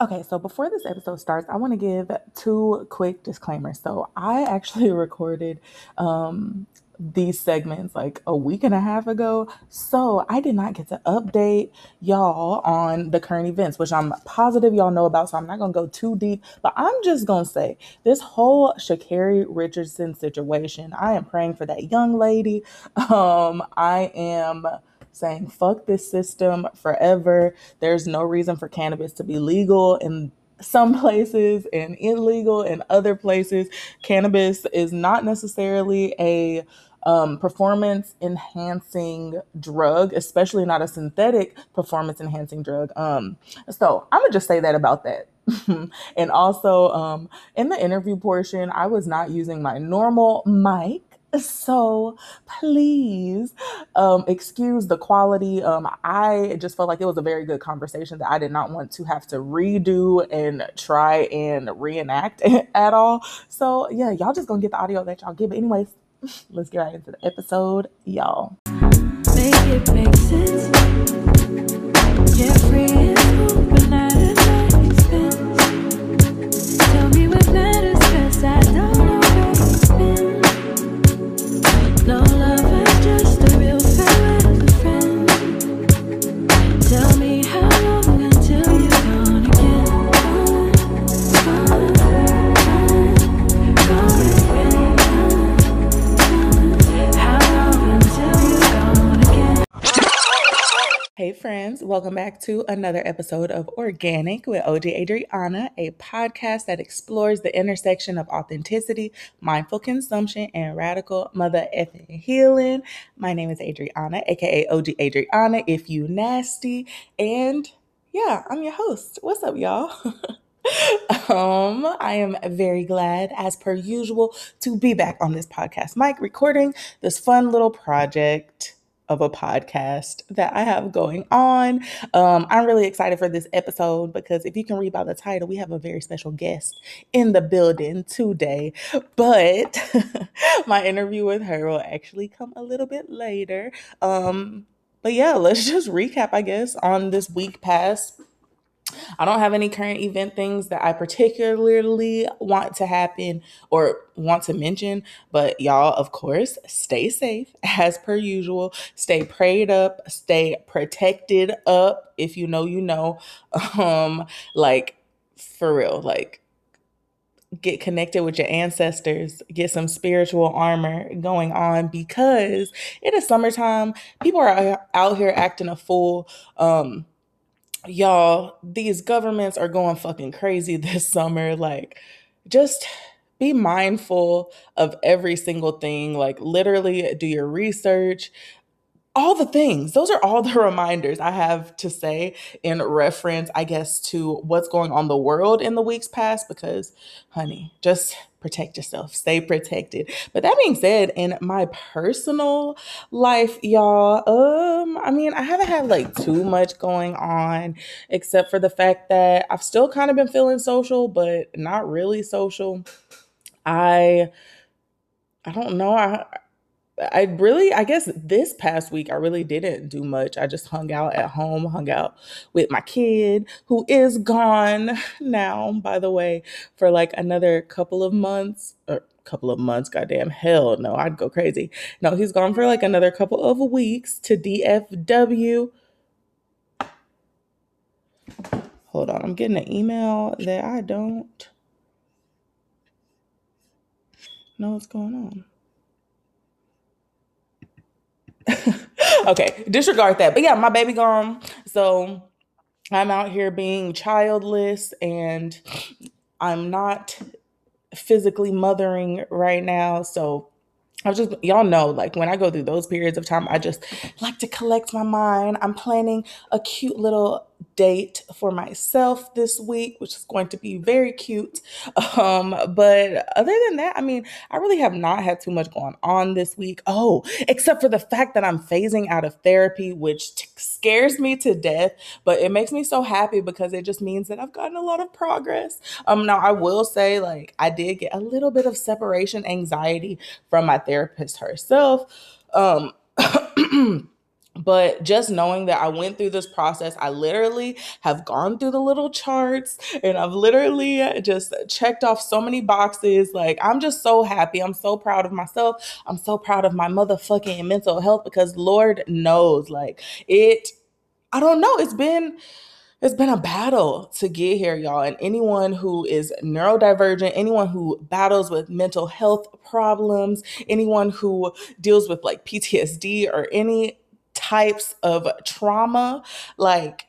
Okay, so before this episode starts, I want to give two quick disclaimers. So, I actually recorded um, these segments like a week and a half ago. So, I did not get to update y'all on the current events, which I'm positive y'all know about. So, I'm not going to go too deep, but I'm just going to say this whole Sha'Carri Richardson situation, I am praying for that young lady. Um, I am saying fuck this system forever. There's no reason for cannabis to be legal in some places and illegal in other places. Cannabis is not necessarily a um, performance enhancing drug, especially not a synthetic performance enhancing drug. Um, so I'm gonna just say that about that. and also, um, in the interview portion, I was not using my normal mic. So please um, excuse the quality. Um, I just felt like it was a very good conversation that I did not want to have to redo and try and reenact at all. So yeah, y'all just gonna get the audio that y'all get. But anyways, let's get right into the episode, y'all. Make it make sense. Tell Hey, friends, welcome back to another episode of Organic with OG Adriana, a podcast that explores the intersection of authenticity, mindful consumption, and radical mother effing healing. My name is Adriana, aka OG Adriana, if you nasty. And yeah, I'm your host. What's up, y'all? um, I am very glad, as per usual, to be back on this podcast mic recording this fun little project of a podcast that I have going on. Um, I'm really excited for this episode because if you can read by the title, we have a very special guest in the building today. But my interview with her will actually come a little bit later. Um, but yeah, let's just recap, I guess, on this week past I don't have any current event things that I particularly want to happen or want to mention, but y'all, of course, stay safe as per usual. Stay prayed up, stay protected up. If you know, you know. Um, like for real, like get connected with your ancestors, get some spiritual armor going on because it is summertime. People are out here acting a fool. Um, y'all, these governments are going fucking crazy this summer. Like, just be mindful of every single thing. Like, literally, do your research. All the things. Those are all the reminders I have to say in reference, I guess, to what's going on the world in the weeks past. Because, honey, just protect yourself, stay protected. But that being said, in my personal life, y'all, um, I mean, I haven't had like too much going on except for the fact that I've still kind of been feeling social, but not really social. I I don't know. I I really, I guess this past week, I really didn't do much. I just hung out at home, hung out with my kid, who is gone now, by the way, for like another couple of months or couple of months. Goddamn hell no, I'd go crazy. No, he's gone for like another couple of weeks to DFW. Hold on, I'm getting an email that I don't know what's going on. okay, disregard that. But yeah, my baby gone. So I'm out here being childless and I'm not physically mothering right now. So I just, y'all know, like when I go through those periods of time, I just like to collect my mind. I'm planning a cute little date for myself this week, which is going to be very cute. Um, but other than that, I mean, I really have not had too much going on this week. Oh, except for the fact that I'm phasing out of therapy, which t- scares me to death, but it makes me so happy because it just means that I've gotten a lot of progress. Um, now I will say, like, I did get a little bit of separation anxiety from my therapist herself. Um, but just knowing that I went through this process, I literally have gone through the little charts and I've literally just checked off so many boxes. Like, I'm just so happy. I'm so proud of myself. I'm so proud of my motherfucking mental health because Lord knows, like, it, I don't know, it's been it's been a battle to get here, y'all. And anyone who is neurodivergent, anyone who battles with mental health problems, anyone who deals with like PTSD or any types of trauma, like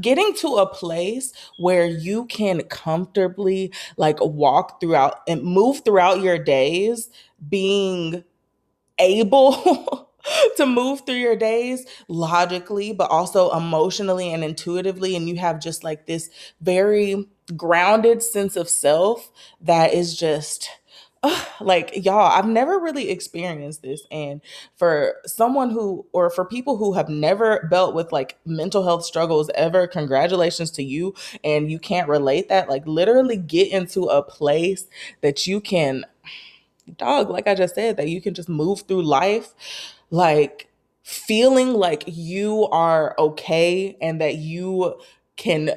getting to a place where you can comfortably like walk throughout and move throughout your days being able to move through your days logically but also emotionally and intuitively and you have just like this very grounded sense of self that is just like y'all i've never really experienced this and for someone who or for people who have never dealt with like mental health struggles ever congratulations to you and you can't relate that like literally get into a place that you can dog like i just said that you can just move through life like feeling like you are okay and that you can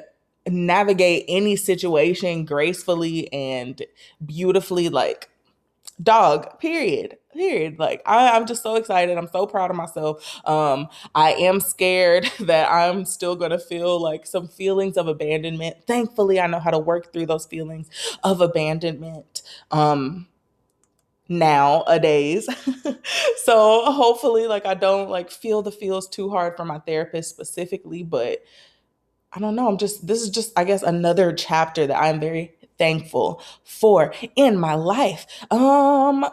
navigate any situation gracefully and beautifully like dog period period. Like I, i'm just so excited. I'm so proud of myself. Um i am scared that i'm still gonna feel like some feelings of abandonment. Thankfully i know how to work through those feelings of abandonment um nowadays. So hopefully like i don't like feel the feels too hard for my therapist specifically but i don't know i'm just this is just i guess another chapter that i'm very thankful for in my life. Um,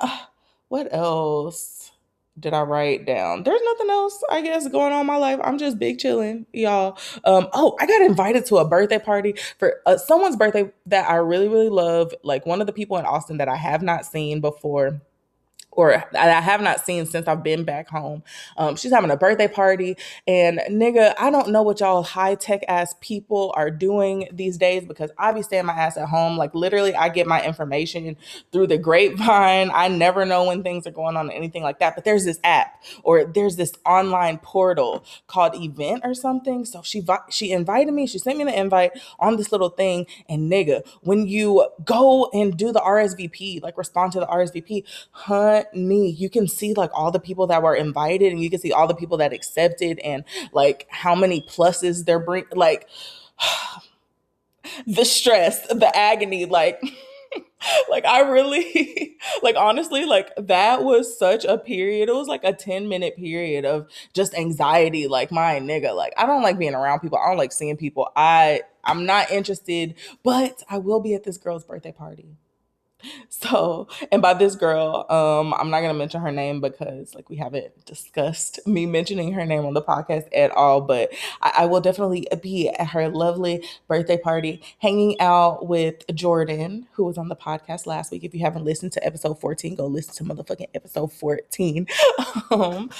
what else did I write down? There's nothing else, I guess, going on my life. I'm just big chilling, y'all. Um, oh, I got invited to a birthday party for uh, someone's birthday that I really, really love. Like one of the people in Austin that I have not seen before or I have not seen since I've been back home. Um, she's having a birthday party, and nigga, I don't know what y'all high tech ass people are doing these days because I be staying my ass at home. Like literally, I get my information through the grapevine. I never know when things are going on, anything like that. But there's this app or there's this online portal called Event or something. So she she invited me. She sent me the invite on this little thing, and nigga, when you go and do the RSVP, like respond to the RSVP, hunt me you can see like all the people that were invited and you can see all the people that accepted and like how many pluses they're bring like the stress the agony like like I really like honestly like that was such a period. It was like a 10 minute period of just anxiety like my nigga. Like I don't like being around people. I don't like seeing people. I I'm not interested, but I will be at this girl's birthday party. So, and by this girl, um, I'm not gonna mention her name because like we haven't discussed me mentioning her name on the podcast at all. But I, I will definitely be at her lovely birthday party, hanging out with Jordan, who was on the podcast last week. If you haven't listened to episode 14, go listen to motherfucking episode 14. um,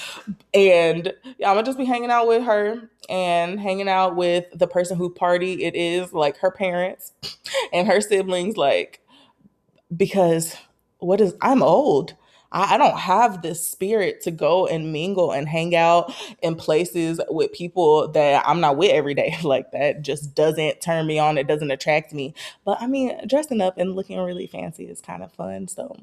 and yeah, I'm gonna just be hanging out with her and hanging out with the person who party it is, like her parents and her siblings, like because what is I'm old. I, don't have this spirit to go and mingle and hang out in places with people that I'm not with every day. Like that just doesn't turn me on. It doesn't attract me. But I mean, dressing up and looking really fancy is kind of fun. So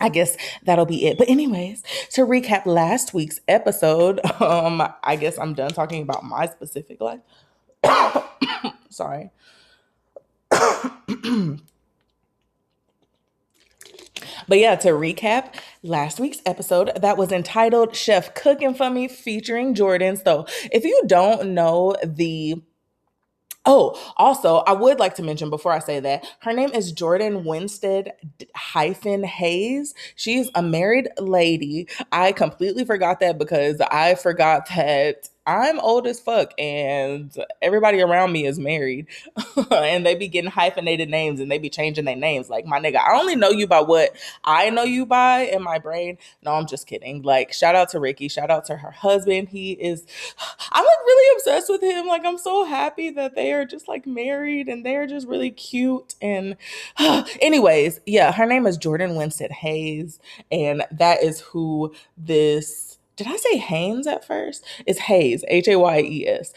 I guess that'll be it. But anyways, to recap last week's episode, um, I guess I'm done talking about my specific life. Sorry. But yeah, to recap last week's episode that was entitled Chef Cooking for Me featuring Jordan. So if you don't know the Oh, also, I would like to mention before I say that her name is Jordan Winstead hyphen Hayes. She's a married lady. I completely forgot that because I forgot that I'm old as fuck and everybody around me is married and they be getting hyphenated names and they be changing their names. Like, my nigga, I only know you by what I know you by in my brain. No, I'm just kidding. Like, shout out to Ricky. Shout out to her husband. He is, I'm like really obsessed with him. Like, I'm so happy that they are just like married and they're just really cute. And, anyways, yeah, her name is Jordan Winstead Hayes. And that is who this did I say Haynes at first? It's Hayes, H A Y E S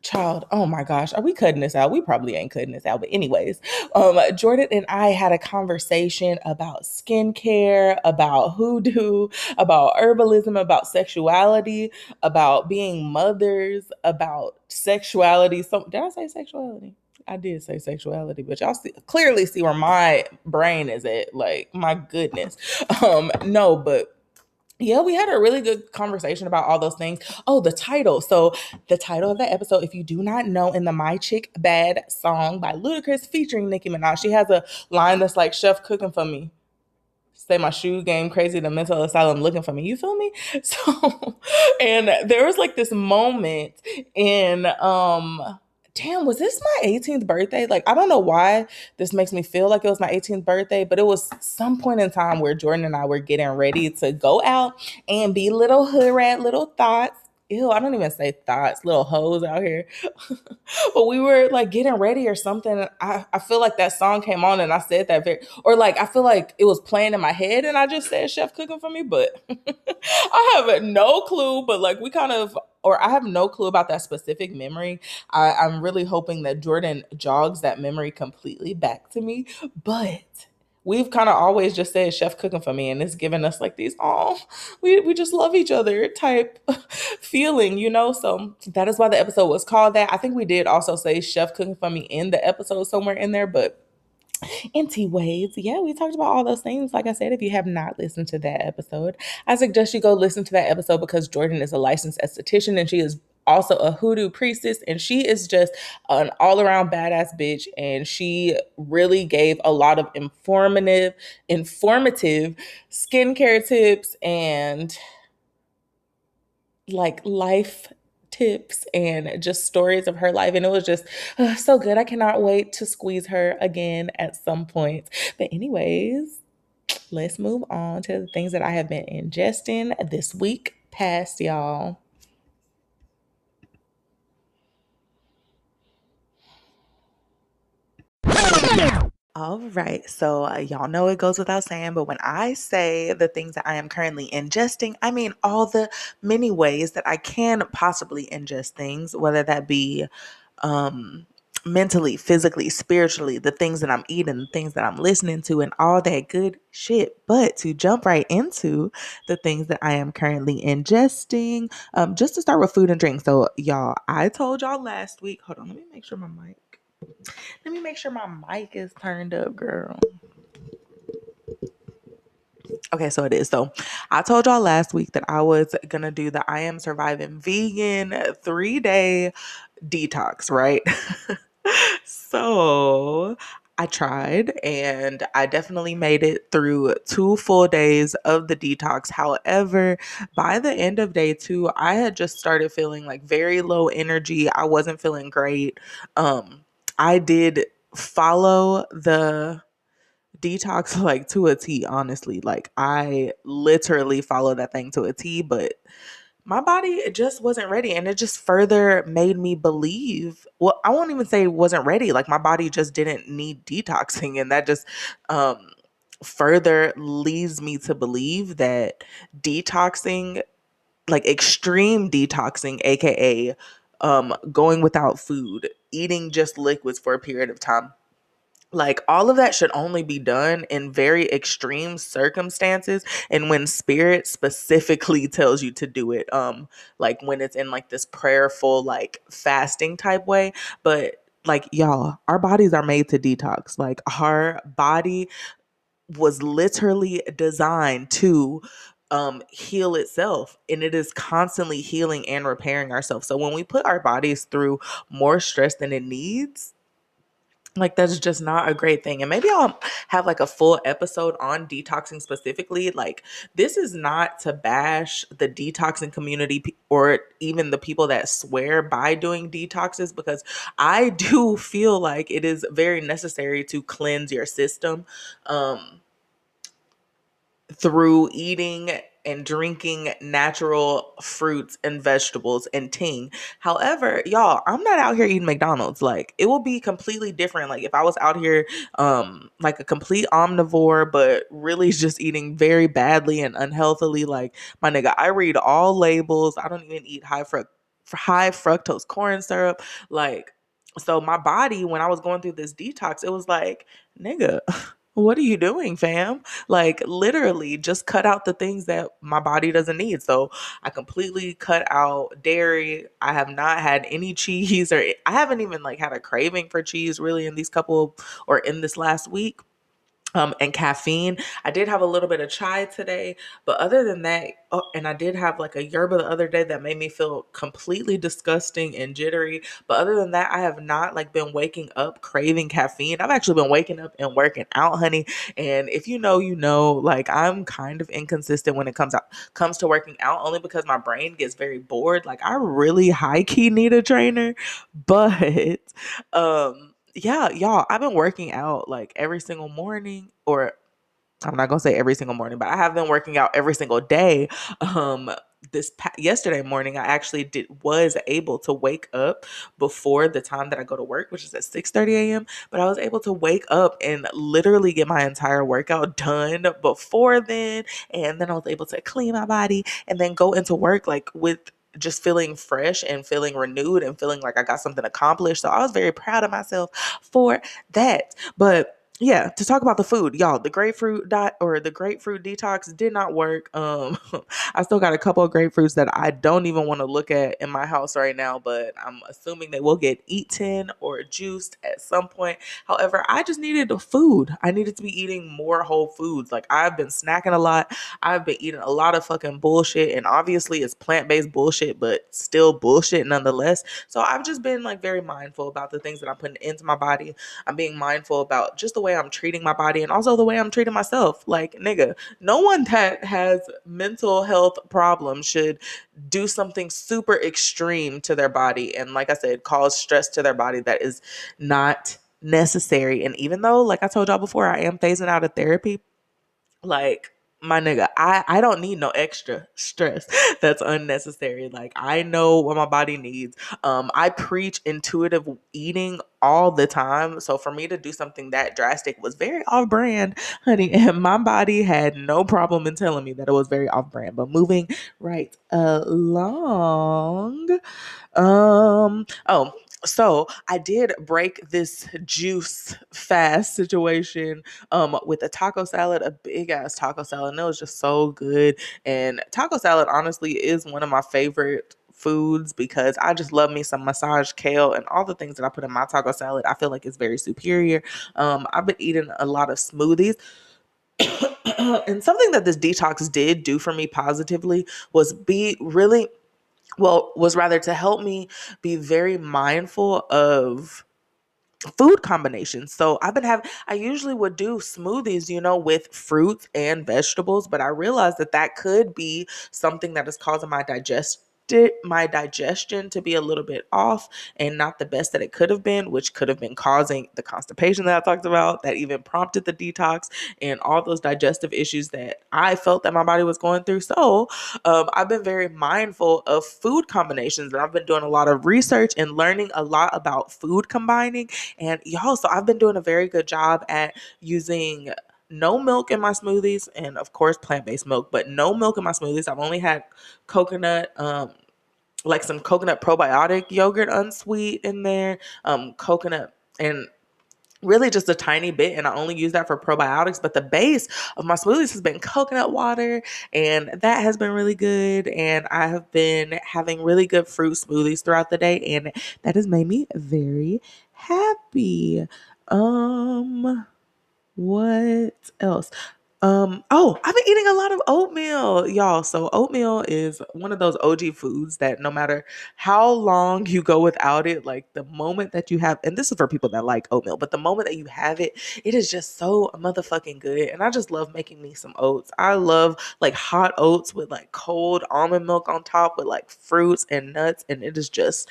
child oh my gosh are we cutting this out we probably ain't cutting this out but anyways um jordan and i had a conversation about skincare about hoodoo about herbalism about sexuality about being mothers about sexuality so did i say sexuality I did say sexuality, but y'all see, clearly see where my brain is at. Like, my goodness. Um, no, but yeah, we had a really good conversation about all those things. Oh, the title. So, the title of the episode, if you do not know, in the My Chick Bad song by Ludacris featuring Nicki Minaj, she has a line that's like, Chef cooking for me. Say my shoe game crazy, the mental asylum looking for me. You feel me? So, and there was like this moment in, um, damn, was this my 18th birthday? Like, I don't know why this makes me feel like it was my 18th birthday, but it was some point in time where Jordan and I were getting ready to go out and be little hood rat, little thoughts ew, I don't even say thoughts, little hoes out here. but we were like getting ready or something. I, I feel like that song came on and I said that very, or like I feel like it was playing in my head and I just said chef cooking for me, but I have no clue. But like we kind of, or I have no clue about that specific memory. I, I'm really hoping that Jordan jogs that memory completely back to me. But we've kind of always just said chef cooking for me and it's given us like these oh we, we just love each other type feeling you know so that is why the episode was called that i think we did also say chef cooking for me in the episode somewhere in there but Anyways, yeah, we talked about all those things. Like I said, if you have not listened to that episode, I suggest you go listen to that episode because Jordan is a licensed esthetician and she is also a hoodoo priestess and she is just an all-around badass bitch and she really gave a lot of informative informative skincare tips and like life tips and just stories of her life and it was just so good. I cannot wait to squeeze her again at some point. But anyways let's move on to the things that i have been ingesting this week past y'all All right. So, uh, y'all know it goes without saying, but when I say the things that I am currently ingesting, I mean all the many ways that I can possibly ingest things, whether that be um, mentally, physically, spiritually, the things that I'm eating, the things that I'm listening to, and all that good shit. But to jump right into the things that I am currently ingesting, um, just to start with food and drink. So, y'all, I told y'all last week, hold on, let me make sure my mic. Let me make sure my mic is turned up, girl. Okay, so it is. So I told y'all last week that I was gonna do the I am surviving vegan three day detox, right? so I tried and I definitely made it through two full days of the detox. However, by the end of day two, I had just started feeling like very low energy. I wasn't feeling great. Um, I did follow the detox like to a T, honestly. Like I literally followed that thing to a T, but my body just wasn't ready and it just further made me believe well i won't even say wasn't ready like my body just didn't need detoxing and that just um further leads me to believe that detoxing like extreme detoxing aka um going without food eating just liquids for a period of time. Like all of that should only be done in very extreme circumstances and when spirit specifically tells you to do it. Um like when it's in like this prayerful like fasting type way, but like y'all, our bodies are made to detox. Like our body was literally designed to um heal itself and it is constantly healing and repairing ourselves. So when we put our bodies through more stress than it needs like that's just not a great thing. And maybe i'll have like a full episode on detoxing specifically like this is not to bash the detoxing community or even the people that swear by doing detoxes because i do feel like it is very necessary to cleanse your system um through eating and drinking natural fruits and vegetables and ting. However, y'all, I'm not out here eating McDonald's. Like it will be completely different. Like if I was out here um like a complete omnivore, but really just eating very badly and unhealthily, like my nigga, I read all labels. I don't even eat high fruct high fructose corn syrup. Like so my body when I was going through this detox, it was like, nigga, what are you doing, fam? Like, literally, just cut out the things that my body doesn't need. So, I completely cut out dairy. I have not had any cheese, or I haven't even like had a craving for cheese really in these couple or in this last week um, and caffeine. I did have a little bit of chai today, but other than that, oh, and I did have like a yerba the other day that made me feel completely disgusting and jittery. But other than that, I have not like been waking up craving caffeine. I've actually been waking up and working out, honey. And if you know, you know, like I'm kind of inconsistent when it comes out comes to working out, only because my brain gets very bored. Like I really high key need a trainer, but um yeah, y'all, I've been working out like every single morning, or I'm not gonna say every single morning, but I have been working out every single day. Um, this pa- yesterday morning, I actually did was able to wake up before the time that I go to work, which is at 6 30 a.m. But I was able to wake up and literally get my entire workout done before then, and then I was able to clean my body and then go into work like with just feeling fresh and feeling renewed and feeling like I got something accomplished. So I was very proud of myself for that. But yeah, to talk about the food, y'all, the grapefruit dot or the grapefruit detox did not work. Um, I still got a couple of grapefruits that I don't even want to look at in my house right now, but I'm assuming they will get eaten or juiced at some point. However, I just needed the food. I needed to be eating more whole foods. Like I've been snacking a lot. I've been eating a lot of fucking bullshit, and obviously it's plant based bullshit, but still bullshit nonetheless. So I've just been like very mindful about the things that I'm putting into my body. I'm being mindful about just the way way I'm treating my body and also the way I'm treating myself. Like, nigga, no one that has mental health problems should do something super extreme to their body and, like I said, cause stress to their body that is not necessary. And even though, like I told y'all before, I am phasing out of therapy, like, my nigga, I, I don't need no extra stress that's unnecessary. Like I know what my body needs. Um, I preach intuitive eating all the time. So for me to do something that drastic was very off brand, honey. And my body had no problem in telling me that it was very off brand. But moving right along. Um, oh, so I did break this juice fast situation um with a taco salad, a big ass taco salad, and it was just so good. And taco salad honestly is one of my favorite foods because I just love me some massage kale and all the things that I put in my taco salad. I feel like it's very superior. Um, I've been eating a lot of smoothies. and something that this detox did do for me positively was be really well was rather to help me be very mindful of food combinations. So I've been having I usually would do smoothies, you know, with fruits and vegetables, but I realized that that could be something that is causing my digest my digestion to be a little bit off and not the best that it could have been, which could have been causing the constipation that I talked about, that even prompted the detox and all those digestive issues that I felt that my body was going through. So um, I've been very mindful of food combinations and I've been doing a lot of research and learning a lot about food combining. And y'all, so I've been doing a very good job at using no milk in my smoothies and of course plant-based milk but no milk in my smoothies. I've only had coconut um like some coconut probiotic yogurt unsweet in there um coconut and really just a tiny bit and I only use that for probiotics but the base of my smoothies has been coconut water and that has been really good and I have been having really good fruit smoothies throughout the day and that has made me very happy. Um what else? Um, oh, I've been eating a lot of oatmeal, y'all. So oatmeal is one of those OG foods that no matter how long you go without it, like the moment that you have, and this is for people that like oatmeal, but the moment that you have it, it is just so motherfucking good. And I just love making me some oats. I love like hot oats with like cold almond milk on top with like fruits and nuts, and it is just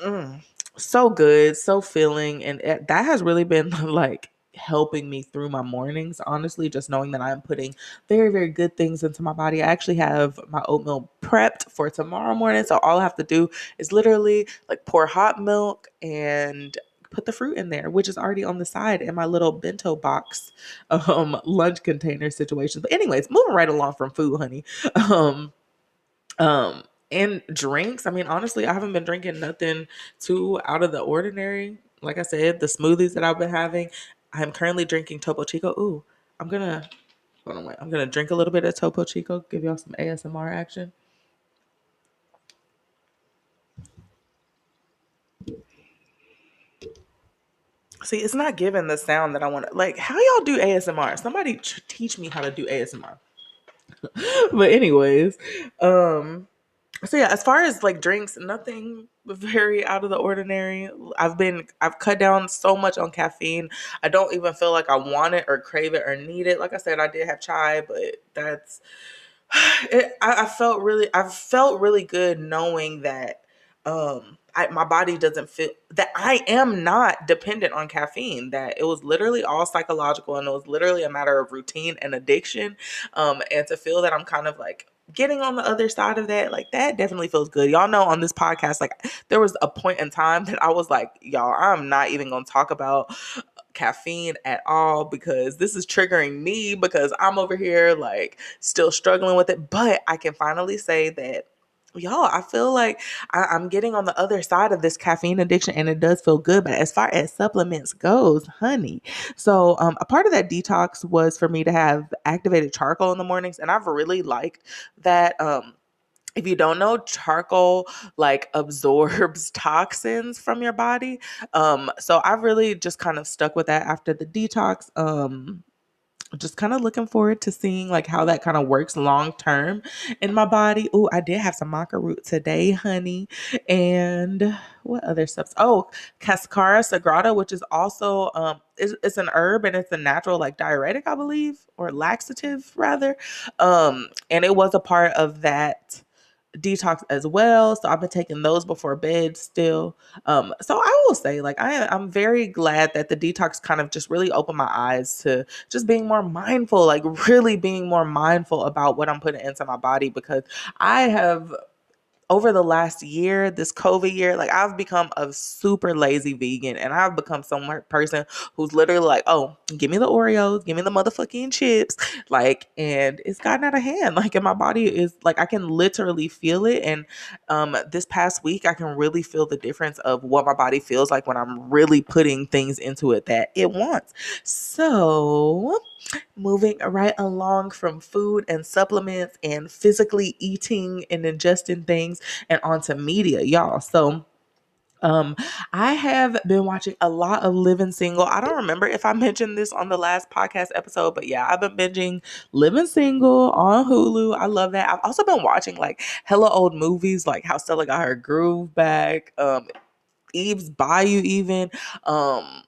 mm, so good, so filling, and it, that has really been like helping me through my mornings honestly just knowing that i'm putting very very good things into my body. I actually have my oatmeal prepped for tomorrow morning so all i have to do is literally like pour hot milk and put the fruit in there which is already on the side in my little bento box um lunch container situation. But anyways moving right along from food honey um um and drinks i mean honestly i haven't been drinking nothing too out of the ordinary. Like i said the smoothies that i've been having I'm currently drinking Topo Chico. Ooh, I'm gonna hold on, wait. I'm gonna drink a little bit of Topo Chico. Give y'all some ASMR action. See, it's not giving the sound that I want. Like, how y'all do ASMR? Somebody ch- teach me how to do ASMR. but anyways, um, so yeah, as far as like drinks, nothing very out of the ordinary. I've been I've cut down so much on caffeine. I don't even feel like I want it or crave it or need it. Like I said, I did have chai, but that's it, I, I felt really I felt really good knowing that um I, my body doesn't feel that I am not dependent on caffeine. That it was literally all psychological and it was literally a matter of routine and addiction. Um, and to feel that I'm kind of like getting on the other side of that, like that definitely feels good. Y'all know on this podcast, like there was a point in time that I was like, y'all, I'm not even gonna talk about uh, caffeine at all because this is triggering me because I'm over here like still struggling with it. But I can finally say that y'all i feel like I, am getting on the other side of this caffeine addiction and it does feel good but as far as supplements goes honey. So um, a part of that detox was for me to have activated charcoal in the mornings and i've really liked that um, if you don't know charcoal like absorbs toxins from your body. Um so i've really just kind of stuck with that after the detox um just kind of looking forward to seeing like how that kind of works long term in my body. Oh, I did have some maca root today, honey. And what other stuff? Oh, Cascara sagrada, which is also um it's, it's an herb and it's a natural like diuretic, I believe, or laxative rather. Um, and it was a part of that detox as well. So I've been taking those before bed still. Um, so I will say, like, I I'm very glad that the detox kind of just really opened my eyes to just being more mindful, like really being more mindful about what I'm putting into my body because I have over the last year, this COVID year, like I've become a super lazy vegan and I've become some person who's literally like, oh, give me the Oreos, give me the motherfucking chips. Like, and it's gotten out of hand. Like, and my body is like, I can literally feel it. And um, this past week, I can really feel the difference of what my body feels like when I'm really putting things into it that it wants. So, moving right along from food and supplements and physically eating and ingesting things and onto media, y'all. So, um, I have been watching a lot of Living Single. I don't remember if I mentioned this on the last podcast episode, but yeah, I've been binging Living Single on Hulu. I love that. I've also been watching like hella old movies, like how Stella got her groove back, um, Eve's Bayou, even. Um,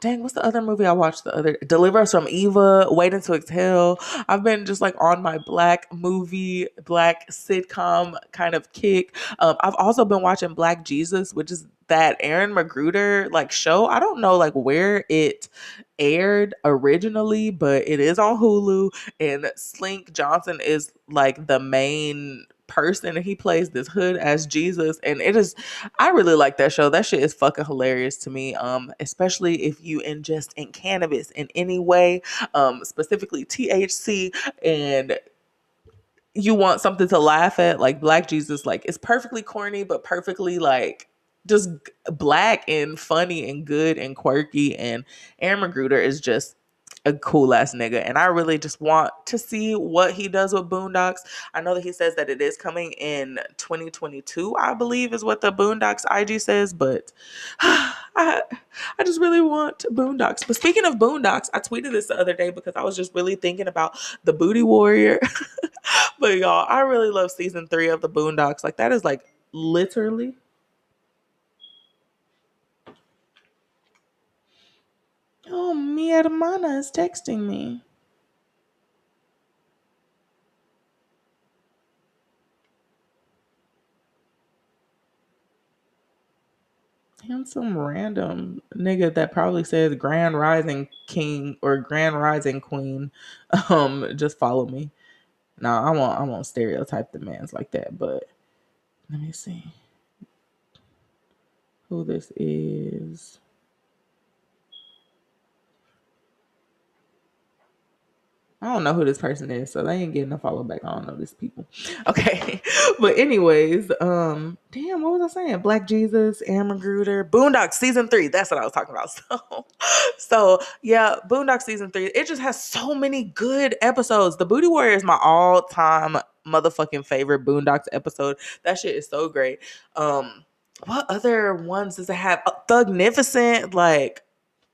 dang, what's the other movie I watched the other Deliver Us from Eva, Waiting to Exhale. I've been just like on my black movie, black sitcom kind of kick. Um, I've also been watching Black Jesus, which is that Aaron McGruder like show. I don't know like where it aired originally, but it is on Hulu and Slink Johnson is like the main person and he plays this hood as Jesus and it is I really like that show. That shit is fucking hilarious to me. Um especially if you ingest in cannabis in any way, um specifically THC and you want something to laugh at like Black Jesus like it's perfectly corny but perfectly like just black and funny and good and quirky and Aaron McGruder is just a cool ass nigga. And I really just want to see what he does with Boondocks. I know that he says that it is coming in 2022, I believe, is what the Boondocks IG says, but I, I just really want Boondocks. But speaking of Boondocks, I tweeted this the other day because I was just really thinking about the Booty Warrior. but y'all, I really love season three of the Boondocks. Like, that is like literally Oh, mi hermana is texting me. Man. Some random nigga that probably says Grand Rising King or Grand Rising Queen. Um, just follow me. Now I won't I won't stereotype the man's like that, but let me see who this is. I don't know who this person is, so they ain't getting a follow back. I don't know these people. Okay. but anyways, um, damn, what was I saying? Black Jesus, Aaron McGruder, Boondock season three. That's what I was talking about. So so yeah, Boondock season three. It just has so many good episodes. The Booty Warrior is my all-time motherfucking favorite Boondocks episode. That shit is so great. Um, what other ones does it have? Thugnificent, like,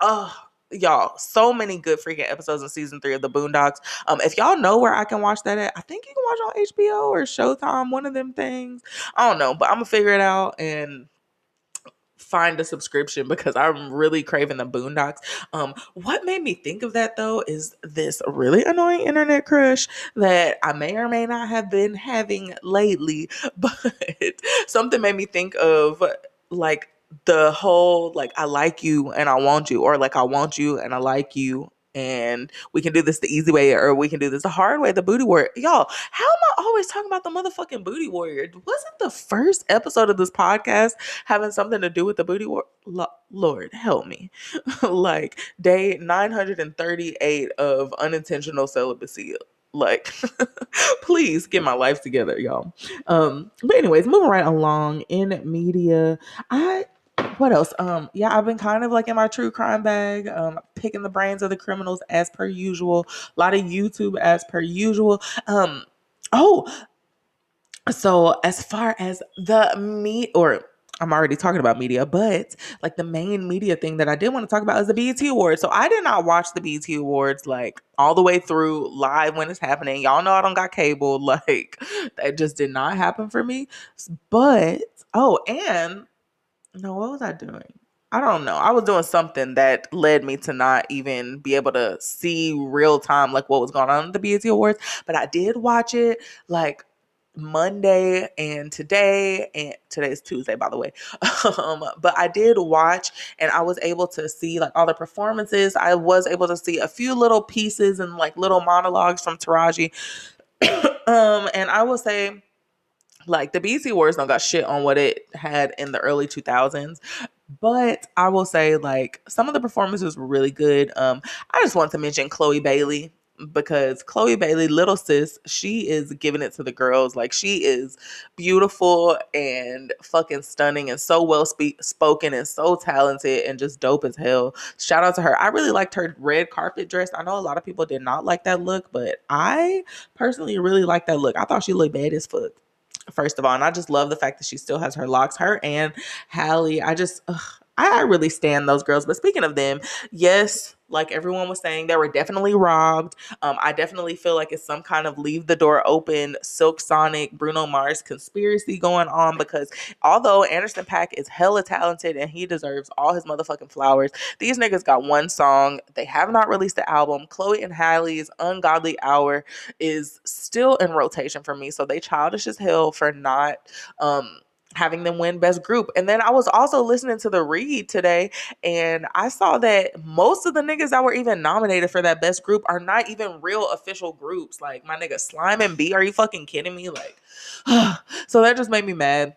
oh y'all so many good freaking episodes in season three of the boondocks um if y'all know where i can watch that at i think you can watch on hbo or showtime one of them things i don't know but i'm gonna figure it out and find a subscription because I'm really craving the Boondocks. Um, what made me think of that though is this really annoying internet crush that I may or may not have been having lately, but something made me think of like the whole like I like you and I want you, or like I want you and I like you and we can do this the easy way or we can do this the hard way the booty warrior. Y'all how am i always talking about the motherfucking booty warrior? Wasn't the first episode of this podcast having something to do with the booty warrior lord help me. Like day 938 of unintentional celibacy. Like please get my life together y'all. Um but anyways moving right along in media i what else? Um, yeah, I've been kind of like in my true crime bag, um, picking the brains of the criminals as per usual. A lot of YouTube as per usual. Um, oh, so as far as the meat or I'm already talking about media, but like the main media thing that I did want to talk about is the BET Awards. So I did not watch the BET Awards like all the way through live when it's happening. Y'all know I don't got cable. Like that just did not happen for me. But oh, and no, what was I doing? I don't know. I was doing something that led me to not even be able to see real time like what was going on at the BET Awards, but I did watch it like Monday and today and today's Tuesday by the way. Um, but I did watch and I was able to see like all the performances. I was able to see a few little pieces and like little monologues from Taraji. um and I will say like the BET Awards don't got shit on what it had in the early 2000s. But I will say, like, some of the performances were really good. Um, I just want to mention Chloe Bailey because Chloe Bailey, little sis, she is giving it to the girls. Like she is beautiful and fucking stunning and so well speak spoken and so talented and just dope as hell. Shout out to her. I really liked her red carpet dress. I know a lot of people did not like that look, but I personally really like that look. I thought she looked bad as fuck first of all. And I just love the fact that she still has her locks. Her and Halle, I just, ugh, I, really stand those girls. But speaking of them, yes, like everyone was saying, they were definitely robbed. Um, I definitely feel like it's some kind of leave the door open, Silk Sonic, Bruno Mars conspiracy going on because although Anderson .Paak is hella talented and he deserves all his motherfucking flowers, these niggas got one song. They have not released the album. Chloe and Halle's Ungodly Hour is still in rotation for me. So they childish as hell for not um having them win best group. And then I was also listening to the read today and I saw that most of the niggas that were even nominated for that best group are not even real official groups. Like my nigga Slime and B, are you fucking kidding me? Like so that just made me mad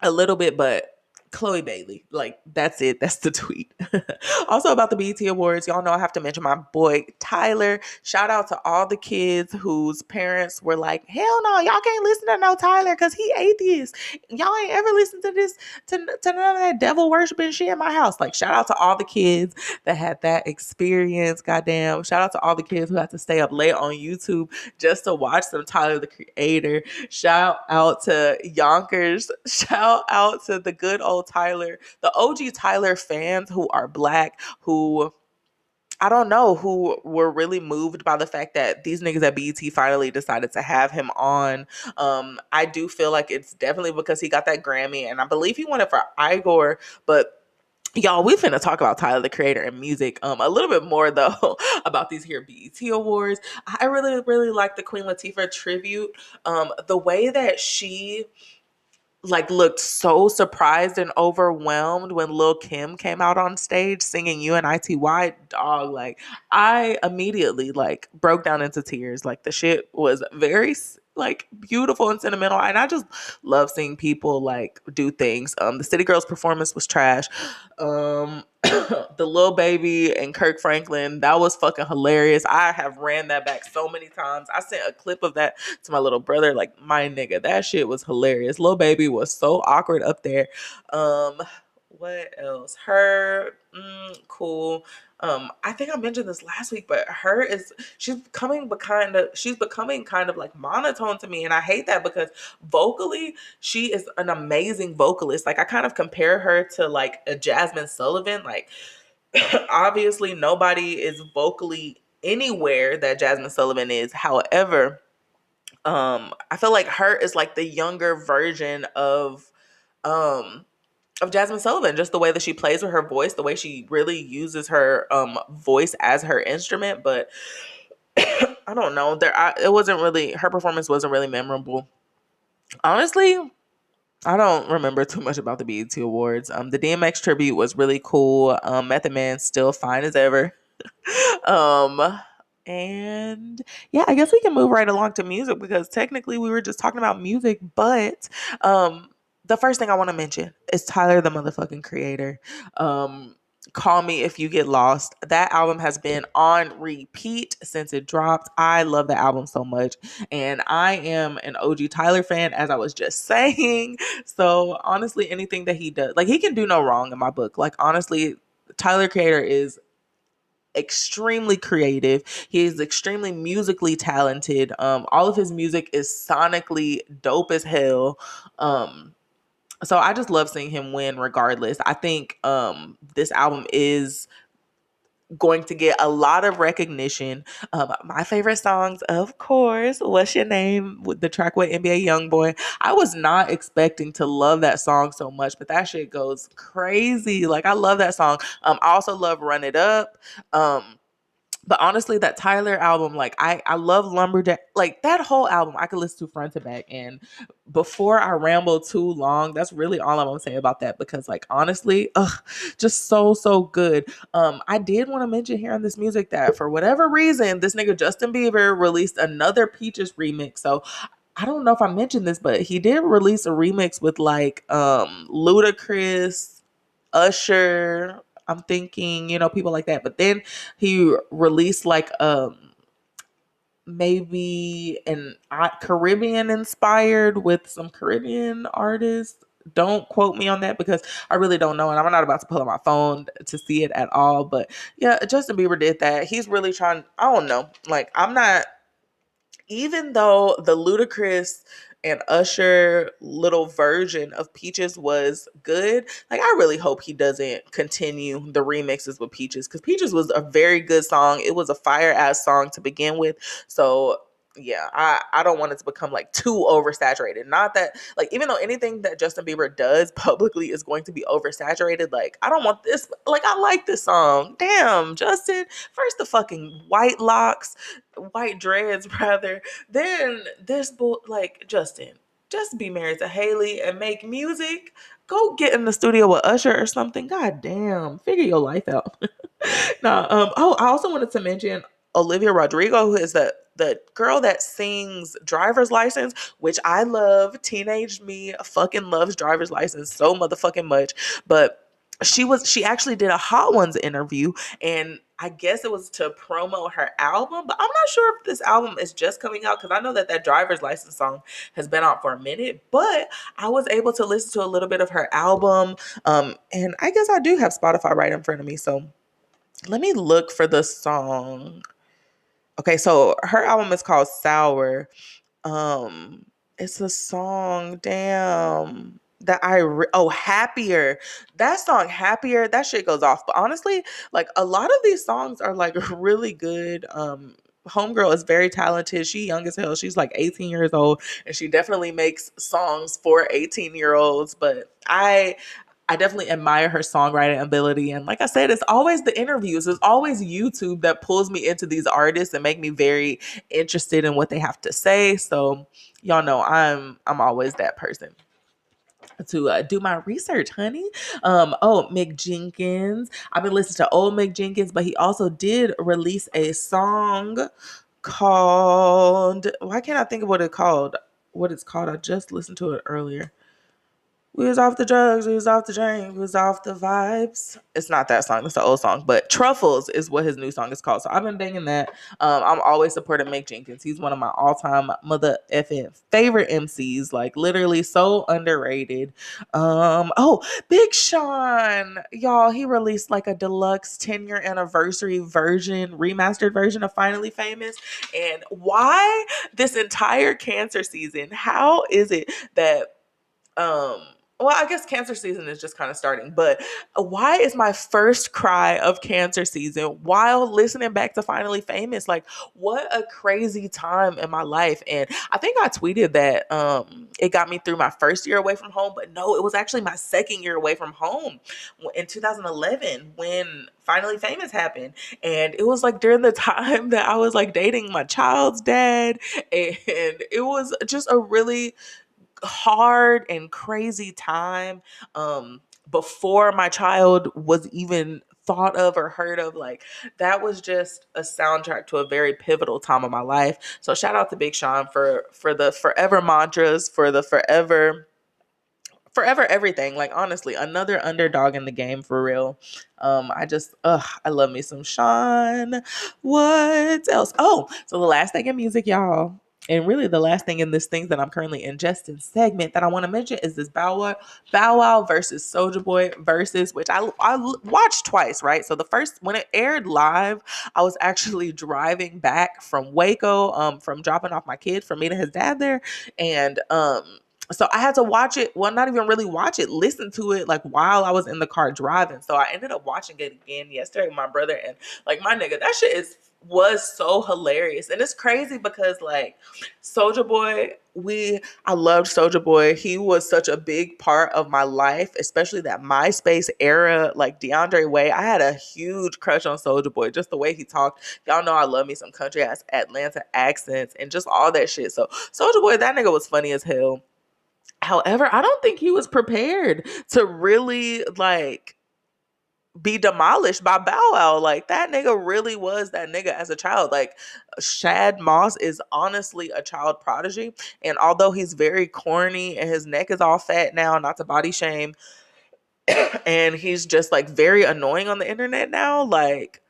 a little bit, but Chloe Bailey. Like, that's it. That's the tweet. also, about the BET Awards, y'all know I have to mention my boy Tyler. Shout out to all the kids whose parents were like, hell no, y'all can't listen to no Tyler because he atheist. Y'all ain't ever listened to this, to, to none of that devil worshiping shit in my house. Like, shout out to all the kids that had that experience. Goddamn. Shout out to all the kids who had to stay up late on YouTube just to watch some Tyler the Creator. Shout out to Yonkers. Shout out to the good old Tyler, the OG Tyler fans who are black, who I don't know, who were really moved by the fact that these niggas at BET finally decided to have him on. Um, I do feel like it's definitely because he got that Grammy, and I believe he won it for Igor, but y'all we finna talk about tyler the creator and music um a little bit more though about these here bet awards i really really like the queen latifah tribute um the way that she like looked so surprised and overwhelmed when Lil Kim came out on stage singing UNITY dog like I immediately like broke down into tears. Like the shit was very like beautiful and sentimental and I just love seeing people like do things um the City Girls performance was trash um the Lil Baby and Kirk Franklin, that was fucking hilarious. I have ran that back so many times. I sent a clip of that to my little brother, like my nigga. That shit was hilarious. Lil Baby was so awkward up there. Um, what else? Her, mm, cool. Um, I think I mentioned this last week, but H.E.R. is she's becoming kind of she's becoming kind of like monotone to me, and I hate that because vocally she is an amazing vocalist. Like I kind of compare her to like a Jazmine Sullivan. Like obviously nobody is vocally anywhere that Jazmine Sullivan is. However, um, I feel like H.E.R. is like the younger version of um of Jazmine Sullivan, just the way that she plays with her voice, the way she really uses her um voice as her instrument. But I don't know, there I, it wasn't really her performance wasn't really memorable. Honestly, I don't remember too much about the BET Awards. Um, the DMX tribute was really cool. Um, Method Man still fine as ever. um, and yeah, I guess we can move right along to music because technically we were just talking about music, but um the first thing I want to mention is Tyler the motherfucking creator. Um Call Me If You Get Lost. That album has been on repeat since it dropped. I love the album so much. And I am an OG Tyler fan, as I was just saying. So honestly, anything that he does, like he can do no wrong in my book. Like honestly, Tyler Creator is extremely creative. He is extremely musically talented. Um, all of his music is sonically dope as hell. Um, so I just love seeing him win regardless. I think um this album is going to get a lot of recognition. Um, my favorite songs, of course, What's Your Name with the track with NBA Youngboy. I was not expecting to love that song so much, but that shit goes crazy. Like I love that song. Um, I also love Run It Up. Um, but honestly, that Tyler album, like I, I love Lumberjack. Like that whole album, I could listen to front to back. And before I ramble too long, that's really all I'm gonna say about that. Because like honestly, ugh, just so so good. Um, I did want to mention here on this music that for whatever reason, this nigga Justin Bieber released another Peaches remix. So I don't know if I mentioned this, but he did release a remix with like um Ludacris, Usher, I'm thinking, you know, people like that. But then he released like um maybe an Caribbean inspired with some Caribbean artists. Don't quote me on that because I really don't know, and I'm not about to pull out my phone to see it at all. But yeah, Justin Bieber did that. He's really trying. I don't know. Like I'm not. Even though the Ludacris and Usher little version of Peaches was good. Like I really hope he doesn't continue the remixes with Peaches because Peaches was a very good song. It was a fire ass song to begin with. So yeah, I I don't want it to become like too oversaturated. Not that like even though anything that Justin Bieber does publicly is going to be oversaturated, like I don't want this like I like this song. Damn, Justin, first the fucking white locks, white dreads rather. Then this bull like Justin, just be married to Hailey and make music. Go get in the studio with Usher or something. God damn, figure your life out. nah, um, oh, I also wanted to mention Olivia Rodrigo, who is the the girl that sings driver's license, which I love. Teenage me fucking loves driver's license so motherfucking much. But she was she actually did a Hot Ones interview and I guess it was to promo her album, but I'm not sure if this album is just coming out because I know that that driver's license song has been out for a minute. But I was able to listen to a little bit of her album, um, and I guess I do have Spotify right in front of me. So let me look for the song. Okay, so her album is called Sour. Um, it's a song. Damn that I re- oh happier that song happier that shit goes off but honestly like a lot of these songs are like really good um homegirl is very talented she young as hell she's like 18 years old and she definitely makes songs for 18 year olds but i I definitely admire her songwriting ability. And like I said, it's always the interviews. It's always YouTube that pulls me into these artists and make me very interested in what they have to say. So y'all know I'm I'm always that person. to uh, do my research, honey. Um, oh, Mick Jenkins. I've been listening to old Mick Jenkins, but he also did release a song called. Why can't I think of what it called? What it's called? I just listened to it earlier. We was off the drugs, we was off the drink, we was off the vibes. It's not that song, it's the old song, but Truffles is what his new song is called. So I've been banging that. Um, I'm always supporting Mick Jenkins. He's one of my all-time mother effing favorite MCs, like literally so underrated. Um, oh, Big Sean, y'all, he released like a deluxe 10 year anniversary version, remastered version of Finally Famous. And why this entire cancer season? How is it that um well, I guess cancer season is just kind of starting, but why is my first cry of cancer season while listening back to Finally Famous? Like, what a crazy time in my life. And I think I tweeted that um, it got me through my first year away from home, but no, it was actually my second year away from home in 2011 when Finally Famous happened. And it was like during the time that I was like dating my child's dad. And it was just a really hard and crazy time um before my child was even thought of or heard of like that was just a soundtrack to a very pivotal time of my life. So shout out to big sean for for the forever mantras for the forever forever everything. Like honestly another underdog in the game for real. Um i just ugh i love me some sean. What else? Oh so the last thing in music y'all and really, the last thing in this thing that I'm currently ingesting segment that I want to mention is this Bow Wow, Bow Wow versus Soulja Boy versus, which I I watched twice, right? So the first when it aired live, I was actually driving back from Waco, um, from dropping off my kid from meeting his dad there, and um, so I had to watch it. Well, not even really watch it, listen to it like while I was in the car driving. So I ended up watching it again yesterday with my brother, and like my nigga, that shit is was so hilarious. And it's crazy because like Soulja Boy, we I loved Soulja Boy. He was such a big part of my life, especially that MySpace era, like DeAndre Way. I had a huge crush on Soulja Boy, just the way he talked. Y'all know I love me some country ass Atlanta accents and just all that shit. So Soulja Boy, that nigga was funny as hell. However, I don't think he was prepared to really like be demolished by Bow Wow. Like that nigga really was that nigga as a child. Like Shad Moss is honestly a child prodigy. And although he's very corny and his neck is all fat now, not to body shame, and he's just like very annoying on the internet now, like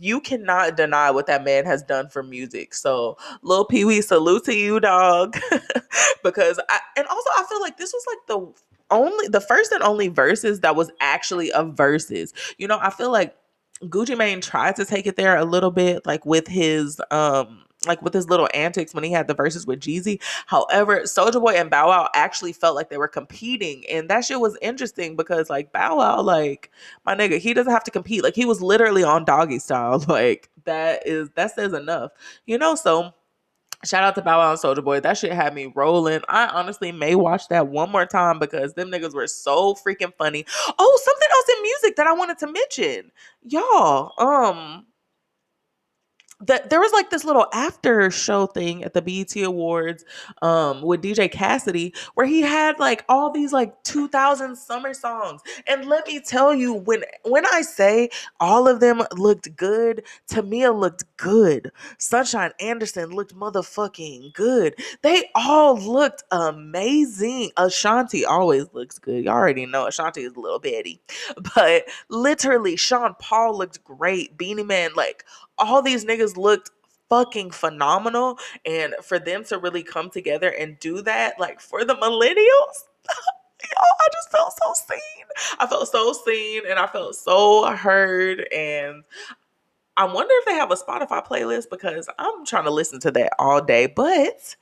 you cannot deny what that man has done for music. So, Lil Pee Wee, salute to you, dog. because I, and also I feel like this was like the only the first and only verses that was actually a verses. You know, I feel like Gucci Mane tried to take it there a little bit, like with his um like with his little antics when he had the verses with Jeezy. However, Soulja Boy and Bow Wow actually felt like they were competing. And that shit was interesting because like Bow Wow, like my nigga, he doesn't have to compete. Like he was literally on doggy style. Like that is that says enough. You know, so Shout out to Bow Wow and Soulja Boy. That shit had me rolling. I honestly may watch that one more time because them niggas were so freaking funny. Oh, something else in music that I wanted to mention. Y'all, um, that there was like this little after show thing at the BET Awards um with DJ Cassidy where he had like all these like 2000 summer songs. And let me tell you when when I say all of them looked good Tamia looked good. Sunshine Anderson looked motherfucking good. They all looked amazing. Ashanti always looks good. Y'all already know Ashanti is a little bitty but literally Sean Paul looked great. Beenie Man like all these niggas looked fucking phenomenal. And for them to really come together and do that, like for the millennials, I just felt so seen. I felt so seen and I felt so heard. And I wonder if they have a Spotify playlist because I'm trying to listen to that all day. But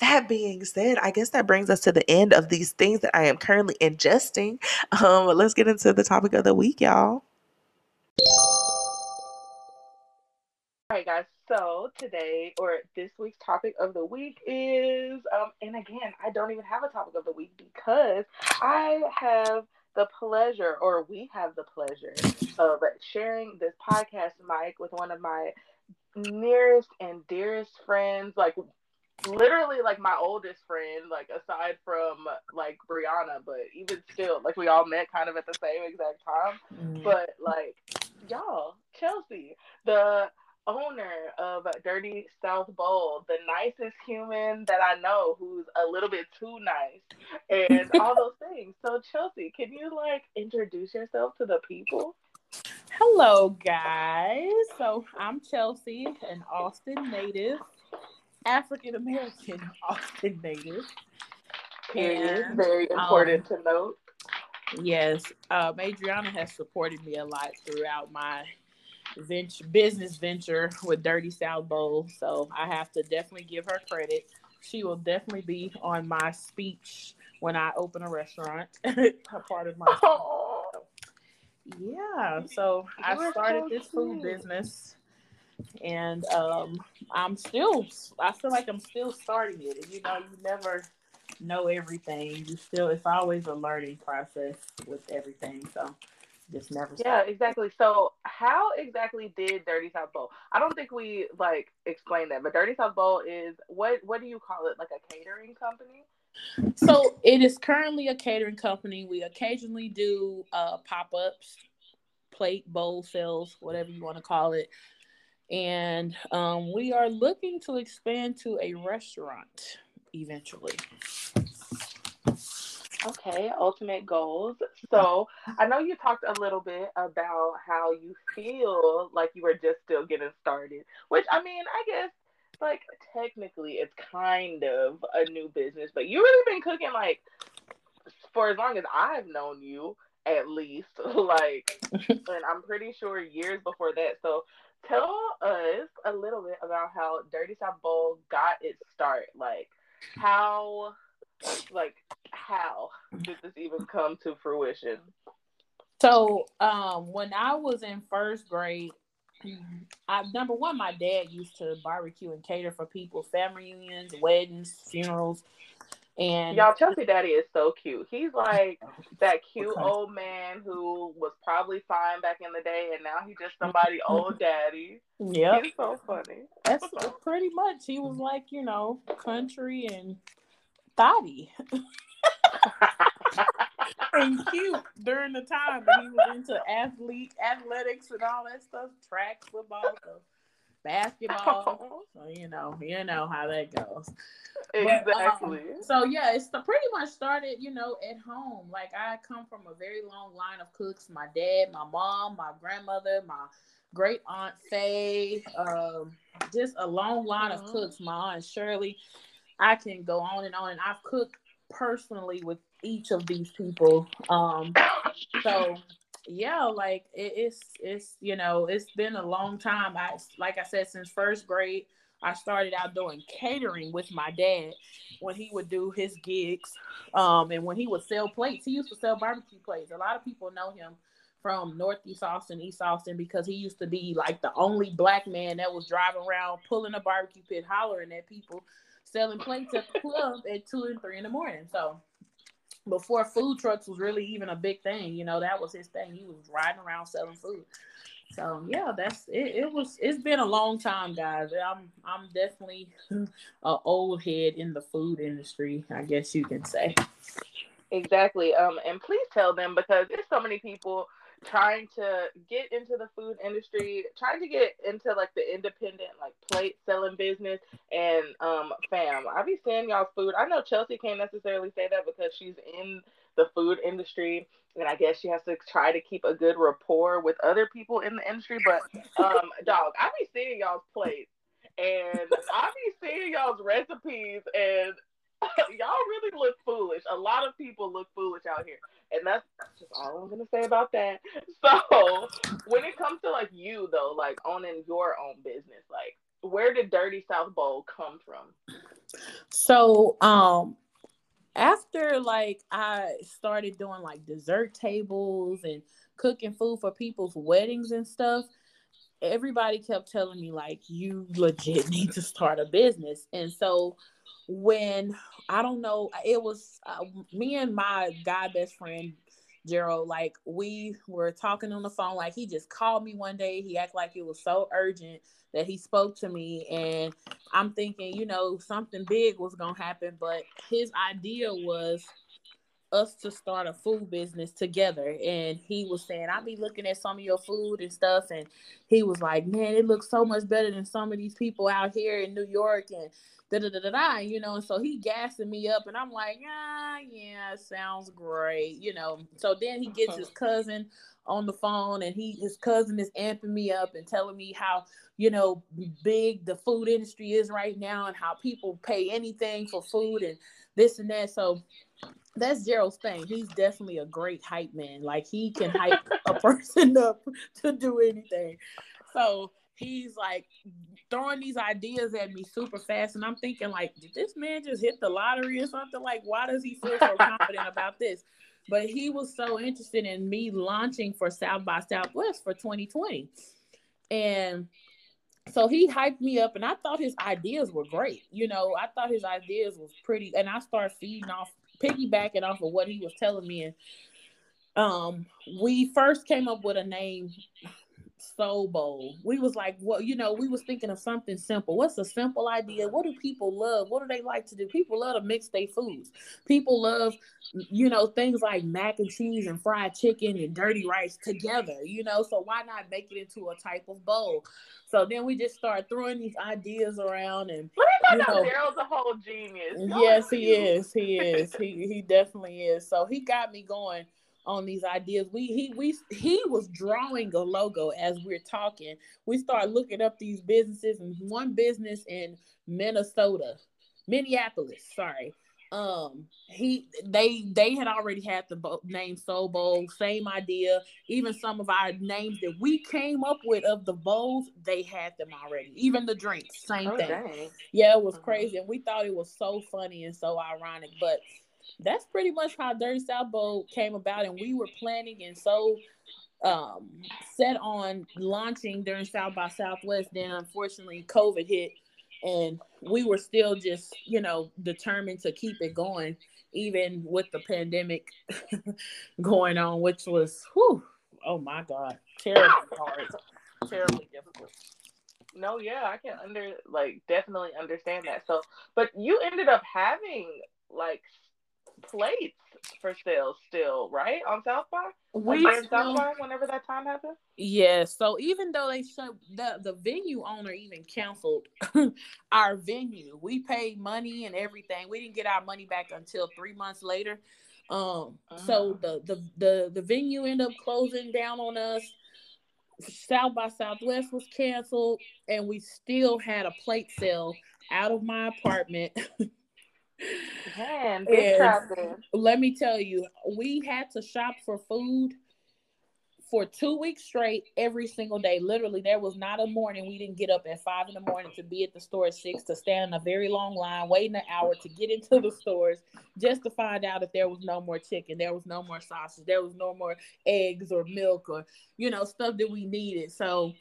that being said, I guess that brings us to the end of these things that I am currently ingesting. Um, let's get into the topic of the week, y'all. All right, guys. So today or this week's topic of the week is, um, and again, I don't even have a topic of the week because I have the pleasure, or we have the pleasure, of sharing this podcast mic with one of my nearest and dearest friends. Like literally like my oldest friend, like aside from like Brianna, but even still, like we all met kind of at the same exact time. Mm-hmm. But like y'all, Chelsea, the owner of Dirty South Bowl, the nicest human that I know who's a little bit too nice and all those things. So Chelsea, can you like introduce yourself to the people? Hello guys. So I'm Chelsea, an Austin native, African American Austin native. And, Very important um, to note. Yes, um, Adriana has supported me a lot throughout my venture, business venture with Dirty South Bowl. So I have to definitely give her credit. She will definitely be on my speech when I open a restaurant. a part of my. Oh. Yeah. So you I started so this food business, and um, I'm still. I feel like I'm still starting it. You know, you never know everything. You still. It's always a learning process with everything. So just never. Yeah, exactly. So, how exactly did Dirty South Bowl? I don't think we like explained that, but Dirty South Bowl is what? What do you call it? Like a catering company? So it is currently a catering company. We occasionally do uh, pop ups, plate bowl sales, whatever you want to call it, and um, we are looking to expand to a restaurant eventually. Okay, ultimate goals. So I know you talked a little bit about how you feel like you were just still getting started, which I mean, I guess like technically it's kind of a new business, but you really been cooking like for as long as I've known you, at least. like, and I'm pretty sure years before that. So tell us a little bit about how Dirty South Bowl got its start. Like, how like how did this even come to fruition? So, um, when I was in first grade, I number one, my dad used to barbecue and cater for people, family reunions, weddings, funerals. And y'all, Chelsea Daddy is so cute. He's like that cute okay. old man who was probably fine back in the day, and now he's just somebody old daddy. Yeah, he's so funny. That's pretty much. He was like you know country and thotty and cute during the time that he was into athlete athletics and all that stuff, track, football, so basketball. So you know, you know how that goes. Exactly. But, um, so yeah, it's the, pretty much started, you know, at home. Like I come from a very long line of cooks. My dad, my mom, my grandmother, my great aunt Faye, um, just a long line mm-hmm. of cooks. My aunt Shirley. I can go on and on. And I've cooked personally with each of these people. Um, so yeah, like it, it's it's you know it's been a long time. I like I said since first grade. I started out doing catering with my dad when he would do his gigs, um, and when he would sell plates. He used to sell barbecue plates. A lot of people know him from Northeast Austin, East Austin, because he used to be like the only black man that was driving around pulling a barbecue pit, hollering at people selling plates at the club at two and three in the morning. So before food trucks was really even a big thing, you know, that was his thing. He was riding around selling food. So yeah, that's it. It was. It's been a long time, guys. I'm. I'm definitely a old head in the food industry. I guess you can say. Exactly. Um, and please tell them because there's so many people trying to get into the food industry, trying to get into like the independent like plate selling business. And um, fam, I be seeing y'all food. I know Chelsea can't necessarily say that because she's in the food industry, and I guess she has to try to keep a good rapport with other people in the industry. But um, dog, I be seeing y'all's plates, and I be seeing y'all's recipes, and y'all really look foolish. A lot of people look foolish out here. And that's just all I'm gonna say about that. So when it comes to like you though, like owning your own business, like where did Dirty South Bowl come from? So um after like I started doing like dessert tables and cooking food for people's weddings and stuff, everybody kept telling me like you legit need to start a business. And so when I don't know, it was uh, me and my guy best friend Gerald, like we were talking on the phone, like he just called me one day. He acted like it was so urgent that he spoke to me, and I'm thinking, you know, something big was gonna happen. But his idea was us to start a food business together. And he was saying, I'll be looking at some of your food and stuff. And he was like, Man, it looks so much better than some of these people out here in New York and da da da da da, you know. And so he gassing me up, and I'm like, Ah, yeah, sounds great, you know. So then he gets his cousin on the phone and he his cousin is amping me up and telling me how you know big the food industry is right now and how people pay anything for food and this and that so that's Gerald's thing. He's definitely a great hype man. Like he can hype a person up to do anything. So he's like throwing these ideas at me super fast, and I'm thinking like, did this man just hit the lottery or something? Like, why does he feel so confident about this? But he was so interested in me launching for South by Southwest for 2020, and so he hyped me up and I thought his ideas were great. You know, I thought his ideas was pretty and I started feeding off piggybacking off of what he was telling me and um we first came up with a name soul bowl we was like well you know we was thinking of something simple. What's a simple idea? What do people love? What do they like to do? People love to mix their foods. People love you know things like mac and cheese and fried chicken and dirty rice together you know? So why not make it into a type of bowl? So then we just start throwing these ideas around and you know, Daryl's a whole genius. yes, he is. He is. he he definitely is. So he got me going on these ideas. We he we he was drawing a logo as we're talking. We start looking up these businesses and one business in Minnesota, Minneapolis, sorry, um he they they had already had the bo- name soul bowl same idea even some of our names that we came up with of the bowls they had them already even the drinks same oh, thing dang. yeah it was mm-hmm. crazy and we thought it was so funny and so ironic but that's pretty much how dirty south bowl came about and we were planning and so um set on launching during south by southwest. Then unfortunately covid hit and we were still just you know determined to keep it going even with the pandemic going on which was whew, oh my god terribly hard terribly difficult. No yeah i can under like definitely understand that. So but you ended up having like plates for sale still, right? On South by? We like South by whenever that time happened? Yeah. So even though they shut the, the venue owner even canceled our venue, we paid money and everything. We didn't get our money back until three months later. Um, uh-huh. so the, the the the venue ended up closing down on us. South by Southwest was canceled, and we still had a plate sale out of my apartment Man, Let me tell you, we had to shop for food for two weeks straight every single day. Literally, there was not a morning we didn't get up at five in the morning to be at the store at six to stand in a very long line, waiting an hour to get into the stores just to find out if there was no more chicken, there was no more sausage, there was no more eggs or milk or you know stuff that we needed. So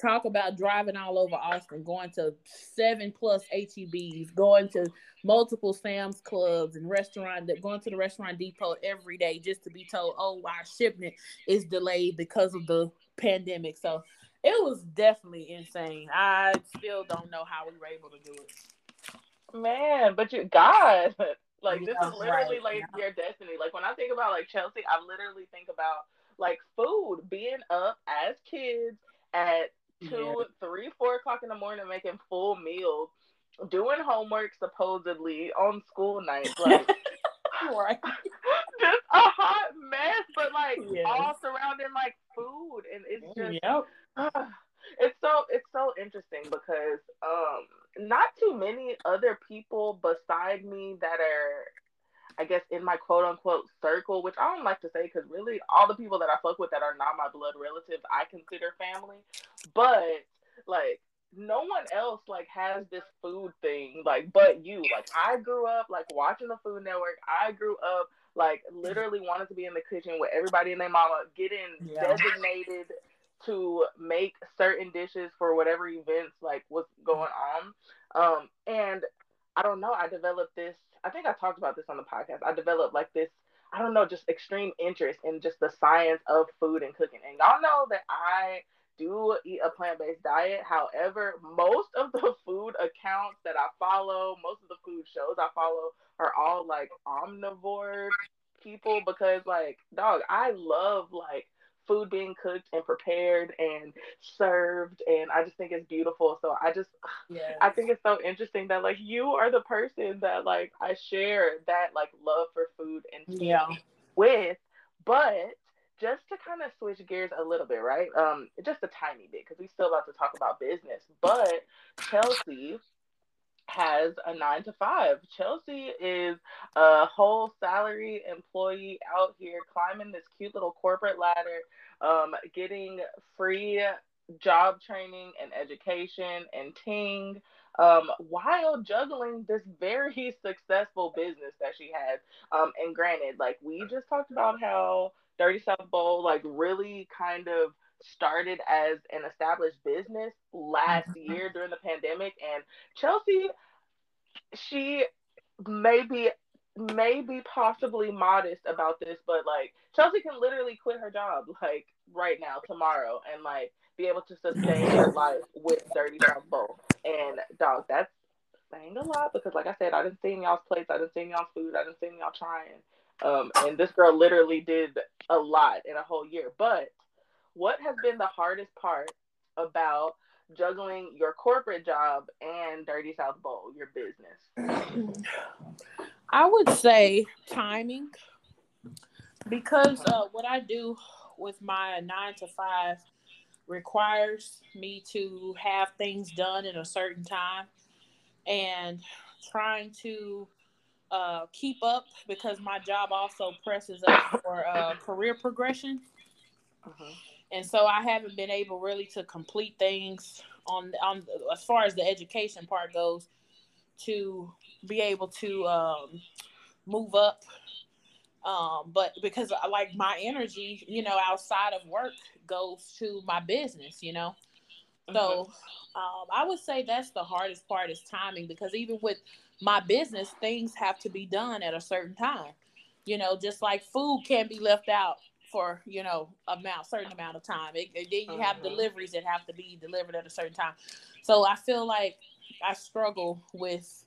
talk about driving all over Austin, going to seven plus HEBs, going to multiple Sam's Clubs and restaurant that going to the restaurant depot every day just to be told, oh, our shipment is delayed because of the pandemic. So it was definitely insane. I still don't know how we were able to do it. Man, but you God, like this is literally right. like yeah. your destiny. Like when I think about like Chelsea, I literally think about like food, being up as kids at two, yeah. three, four o'clock in the morning making full meals, doing homework supposedly on school nights, like right. just a hot mess, but like yes. all surrounding like food, and it's just yep. uh, it's so it's so interesting because um not too many other people beside me that are I guess in my quote unquote circle, which I don't like to say because really all the people that I fuck with that are not my blood relatives, I consider family. But like no one else like has this food thing like but you. Like I grew up like watching the Food Network. I grew up like literally wanting to be in the kitchen with everybody and their mama getting yeah. designated to make certain dishes for whatever events like was going on. Um and I don't know, I developed this I think I talked about this on the podcast. I developed like this I don't know, just extreme interest in just the science of food and cooking. And y'all know that I do eat a plant based diet. However, most of the food accounts that I follow, most of the food shows I follow are all like omnivore people because, like, dog, I love like food being cooked and prepared and served and i just think it's beautiful so i just yeah. i think it's so interesting that like you are the person that like i share that like love for food and yeah. with but just to kind of switch gears a little bit right um just a tiny bit because we still about to talk about business but chelsea has a nine to five. Chelsea is a whole salary employee out here climbing this cute little corporate ladder, um, getting free job training and education and ting um, while juggling this very successful business that she has. Um, and granted, like we just talked about how Dirty South Bowl like really kind of started as an established business last mm-hmm. year during the pandemic and Chelsea she may maybe maybe possibly modest about this but like Chelsea can literally quit her job like right now tomorrow and like be able to sustain her life with Dirty Bowl and dog that's saying a lot because like I said I didn't see y'all's plates I didn't see y'all's food I didn't see y'all trying um, and this girl literally did a lot in a whole year. But what has been the hardest part about juggling your corporate job and Dirty South Bowl, your business? I would say timing because uh, what I do with my nine to five requires me to have things done in a certain time and trying to uh, keep up because my job also presses up for uh, career progression. Uh-huh. And so I haven't been able really to complete things on on as far as the education part goes to be able to um, move up. Um, but because I like my energy, you know, outside of work goes to my business, you know. So um, I would say that's the hardest part is timing because even with my business, things have to be done at a certain time. You know, just like food can't be left out for you know amount certain amount of time. It, it, then you have uh-huh. deliveries that have to be delivered at a certain time. So I feel like I struggle with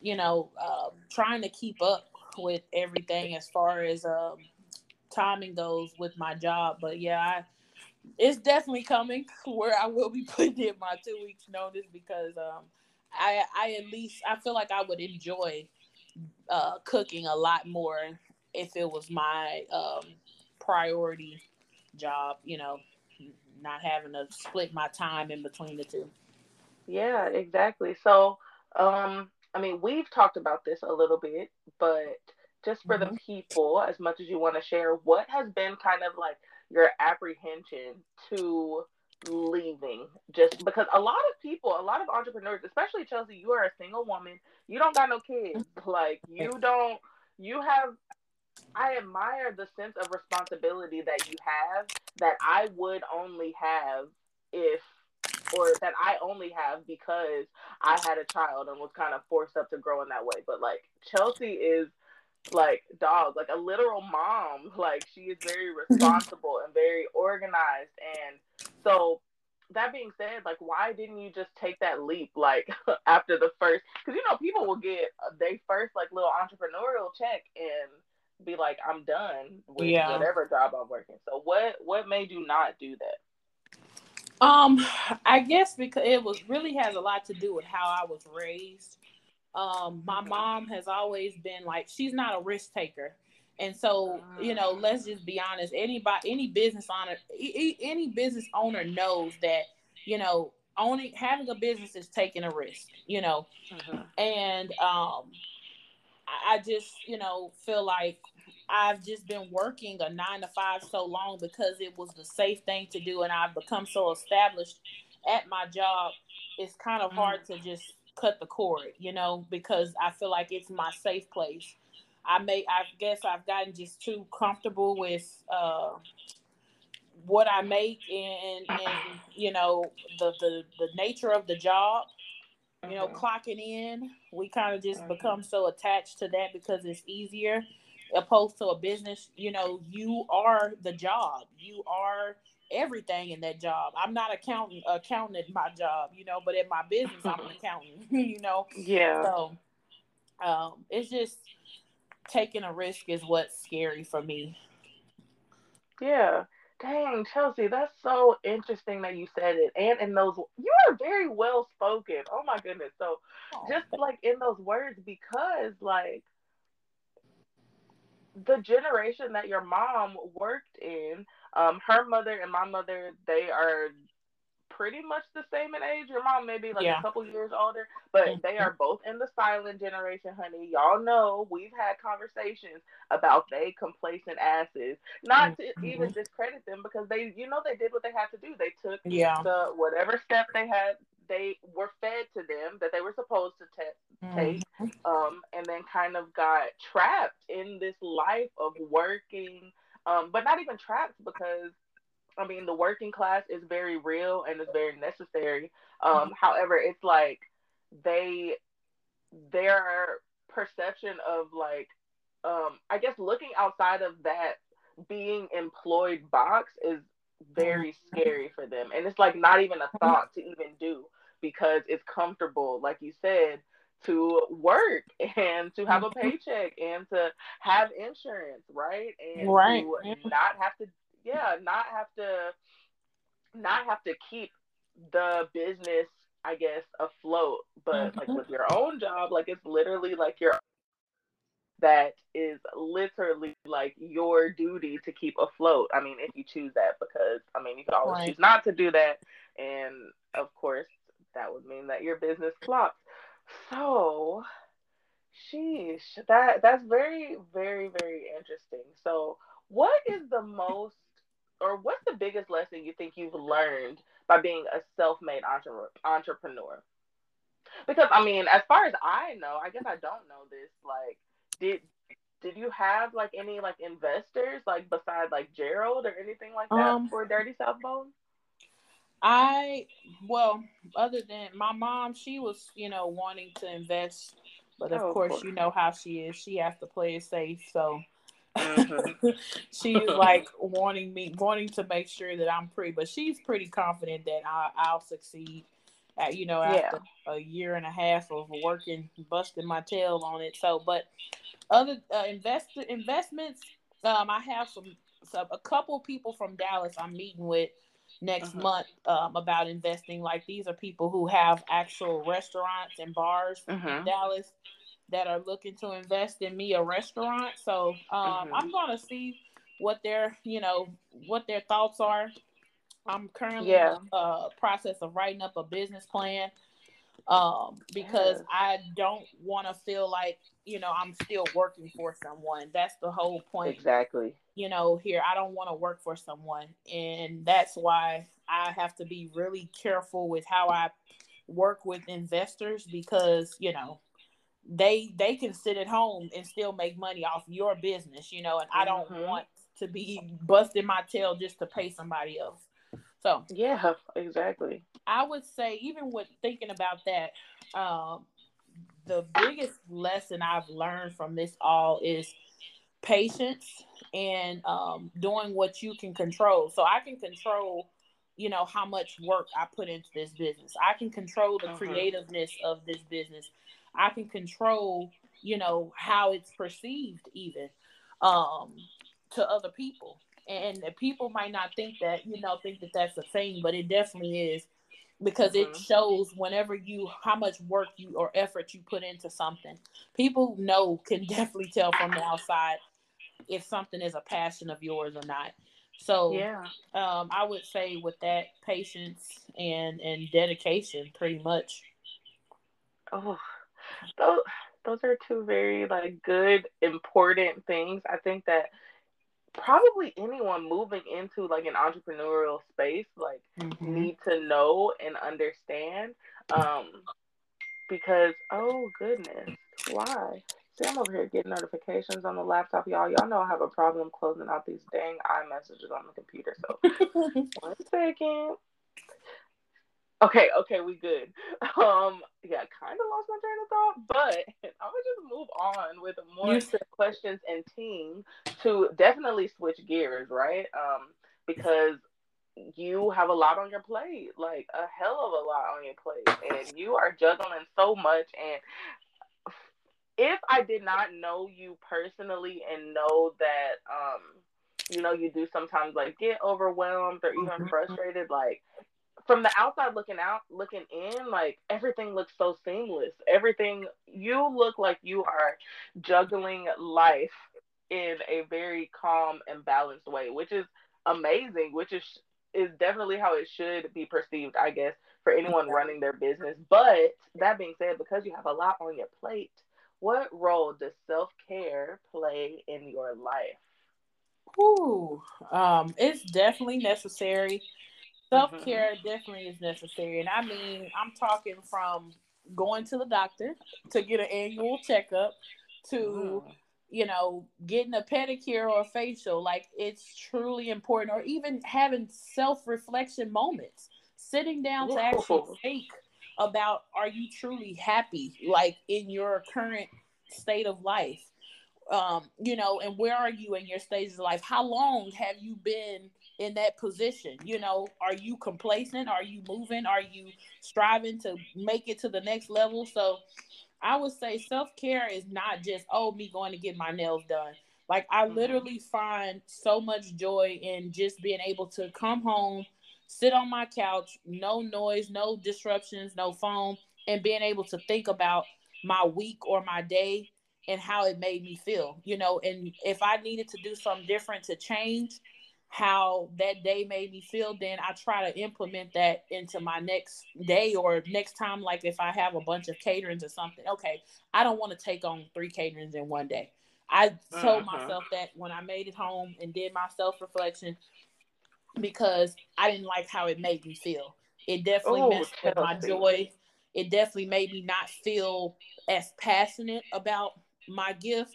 you know uh, trying to keep up with everything as far as um, timing goes with my job. But yeah, I it's definitely coming where I will be putting in my two weeks notice because um, I I at least I feel like I would enjoy uh, cooking a lot more if it was my um, priority job. You know, not having to split my time in between the two. Yeah, exactly. So, um, I mean, we've talked about this a little bit, but just for mm-hmm. the people, as much as you want to share, what has been kind of like your apprehension to leaving just because a lot of people a lot of entrepreneurs especially chelsea you are a single woman you don't got no kids like you don't you have i admire the sense of responsibility that you have that i would only have if or that i only have because i had a child and was kind of forced up to grow in that way but like chelsea is like dog, like a literal mom. Like she is very responsible and very organized. And so that being said, like why didn't you just take that leap like after the first because you know people will get uh, they first like little entrepreneurial check and be like, I'm done with yeah. whatever job I'm working. So what what made you not do that? Um, I guess because it was really has a lot to do with how I was raised. Um, my mom has always been like she's not a risk taker. And so, you know, let's just be honest. Anybody, any business owner, any business owner knows that, you know, owning having a business is taking a risk. You know, uh-huh. and um, I just, you know, feel like I've just been working a nine to five so long because it was the safe thing to do, and I've become so established at my job. It's kind of hard mm. to just cut the cord, you know, because I feel like it's my safe place. I may, I guess, I've gotten just too comfortable with uh, what I make and, and you know the, the the nature of the job. You know, mm-hmm. clocking in, we kind of just mm-hmm. become so attached to that because it's easier. Opposed to a business, you know, you are the job. You are everything in that job. I'm not accounting accounting at my job, you know, but in my business I'm an accountant, you know. Yeah. So um it's just taking a risk is what's scary for me. Yeah. Dang, Chelsea, that's so interesting that you said it. And in those, you are very well spoken. Oh my goodness. So, just like in those words, because like the generation that your mom worked in, um, her mother and my mother, they are pretty much the same in age. Your mom may be like yeah. a couple years older, but mm-hmm. they are both in the silent generation, honey. Y'all know we've had conversations about they complacent asses. Not to mm-hmm. even discredit them because they, you know, they did what they had to do. They took yeah. the whatever step they had they were fed to them that they were supposed to te- mm-hmm. take um, and then kind of got trapped in this life of working um, but not even trapped because i mean the working class is very real and is very necessary um, mm-hmm. however it's like they their perception of like um, i guess looking outside of that being employed box is very scary for them and it's like not even a thought to even do because it's comfortable, like you said, to work and to have a mm-hmm. paycheck and to have insurance, right? And right. to not have to, yeah, not have to, not have to keep the business, I guess, afloat. But mm-hmm. like with your own job, like it's literally like your that is literally like your duty to keep afloat. I mean, if you choose that, because I mean, you can always right. choose not to do that. And of course, that would mean that your business flops. So, sheesh, that that's very, very, very interesting. So, what is the most, or what's the biggest lesson you think you've learned by being a self-made entre- entrepreneur? Because I mean, as far as I know, I guess I don't know this. Like, did did you have like any like investors like besides like Gerald or anything like that um, for Dirty South Bowl? I well, other than my mom, she was, you know, wanting to invest, but of, oh, course, course, you know how she is. She has to play it safe, so mm-hmm. she's like wanting me, wanting to make sure that I'm pretty. But she's pretty confident that I, I'll succeed. At, you know, after yeah. a year and a half of working, busting my tail on it. So, but other uh, invest investments, um, I have some, some a couple people from Dallas I'm meeting with next uh-huh. month um, about investing. Like these are people who have actual restaurants and bars uh-huh. in Dallas that are looking to invest in me a restaurant. So um, uh-huh. I'm gonna see what their you know what their thoughts are. I'm currently yeah. in the uh, process of writing up a business plan um, because. I don't want to feel like you know I'm still working for someone. That's the whole point. Exactly. You know, here I don't want to work for someone, and that's why I have to be really careful with how I work with investors because you know they they can sit at home and still make money off your business. You know, and I don't mm-hmm. want to be busting my tail just to pay somebody else. So yeah, exactly. I would say even with thinking about that, um, the biggest lesson I've learned from this all is patience and um, doing what you can control. So I can control, you know, how much work I put into this business. I can control the uh-huh. creativeness of this business. I can control, you know, how it's perceived even um, to other people and people might not think that you know think that that's a thing but it definitely is because mm-hmm. it shows whenever you how much work you or effort you put into something. People know can definitely tell from the outside if something is a passion of yours or not. So yeah. um, i would say with that patience and and dedication pretty much. Oh those those are two very like good important things. I think that probably anyone moving into like an entrepreneurial space like mm-hmm. need to know and understand um because oh goodness why? See i'm over here getting notifications on the laptop y'all. Y'all know i have a problem closing out these dang iMessages on the computer so one second Okay, okay, we good. Um, yeah, kind of lost my train of thought, but I'm gonna just move on with more questions and team to definitely switch gears, right? Um, because you have a lot on your plate, like a hell of a lot on your plate, and you are juggling so much. And if I did not know you personally and know that, um, you know, you do sometimes like get overwhelmed or even mm-hmm. frustrated, like from the outside looking out, looking in, like everything looks so seamless. Everything you look like you are juggling life in a very calm and balanced way, which is amazing, which is is definitely how it should be perceived, I guess, for anyone running their business. But that being said, because you have a lot on your plate, what role does self care play in your life? Ooh, um, it's definitely necessary. Self care mm-hmm. definitely is necessary, and I mean, I'm talking from going to the doctor to get an annual checkup to mm you know, getting a pedicure or a facial, like it's truly important, or even having self reflection moments, sitting down to actually think about are you truly happy, like in your current state of life? Um, you know, and where are you in your stages of life? How long have you been in that position? You know, are you complacent? Are you moving? Are you striving to make it to the next level? So, I would say self care is not just, oh, me going to get my nails done. Like, I mm-hmm. literally find so much joy in just being able to come home, sit on my couch, no noise, no disruptions, no phone, and being able to think about my week or my day and how it made me feel, you know. And if I needed to do something different to change, how that day made me feel, then I try to implement that into my next day or next time. Like if I have a bunch of caterings or something, okay, I don't want to take on three caterings in one day. I told uh-huh. myself that when I made it home and did my self reflection because I didn't like how it made me feel. It definitely Ooh, messed with my joy. It definitely made me not feel as passionate about my gift